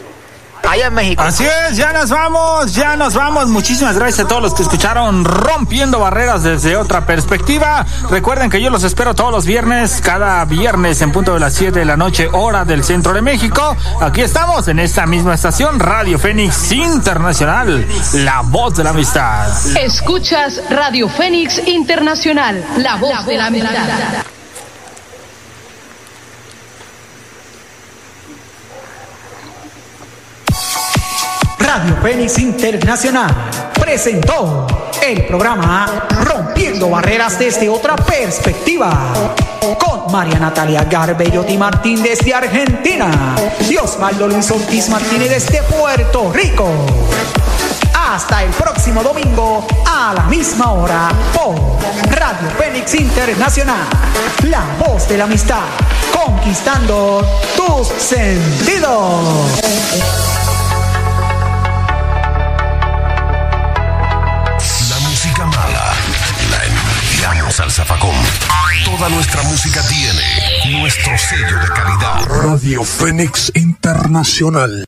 Allá en México. Así es, ya nos vamos, ya nos vamos. Muchísimas gracias a todos los que escucharon Rompiendo Barreras desde otra perspectiva. Recuerden que yo los espero todos los viernes, cada viernes en punto de las 7 de la noche, hora del centro de México. Aquí estamos en esta misma estación, Radio Fénix Internacional, la voz de la amistad. Escuchas Radio Fénix Internacional, la voz de la amistad. Radio Fénix Internacional presentó el programa Rompiendo Barreras desde otra perspectiva con María Natalia Garbellotti Martín desde Argentina y Osvaldo Luis Ortiz Martínez desde Puerto Rico. Hasta el próximo domingo a la misma hora por Radio Fénix Internacional, la voz de la amistad, conquistando tus sentidos. Zafacón. Toda nuestra música tiene nuestro sello de calidad. Radio Fénix Internacional.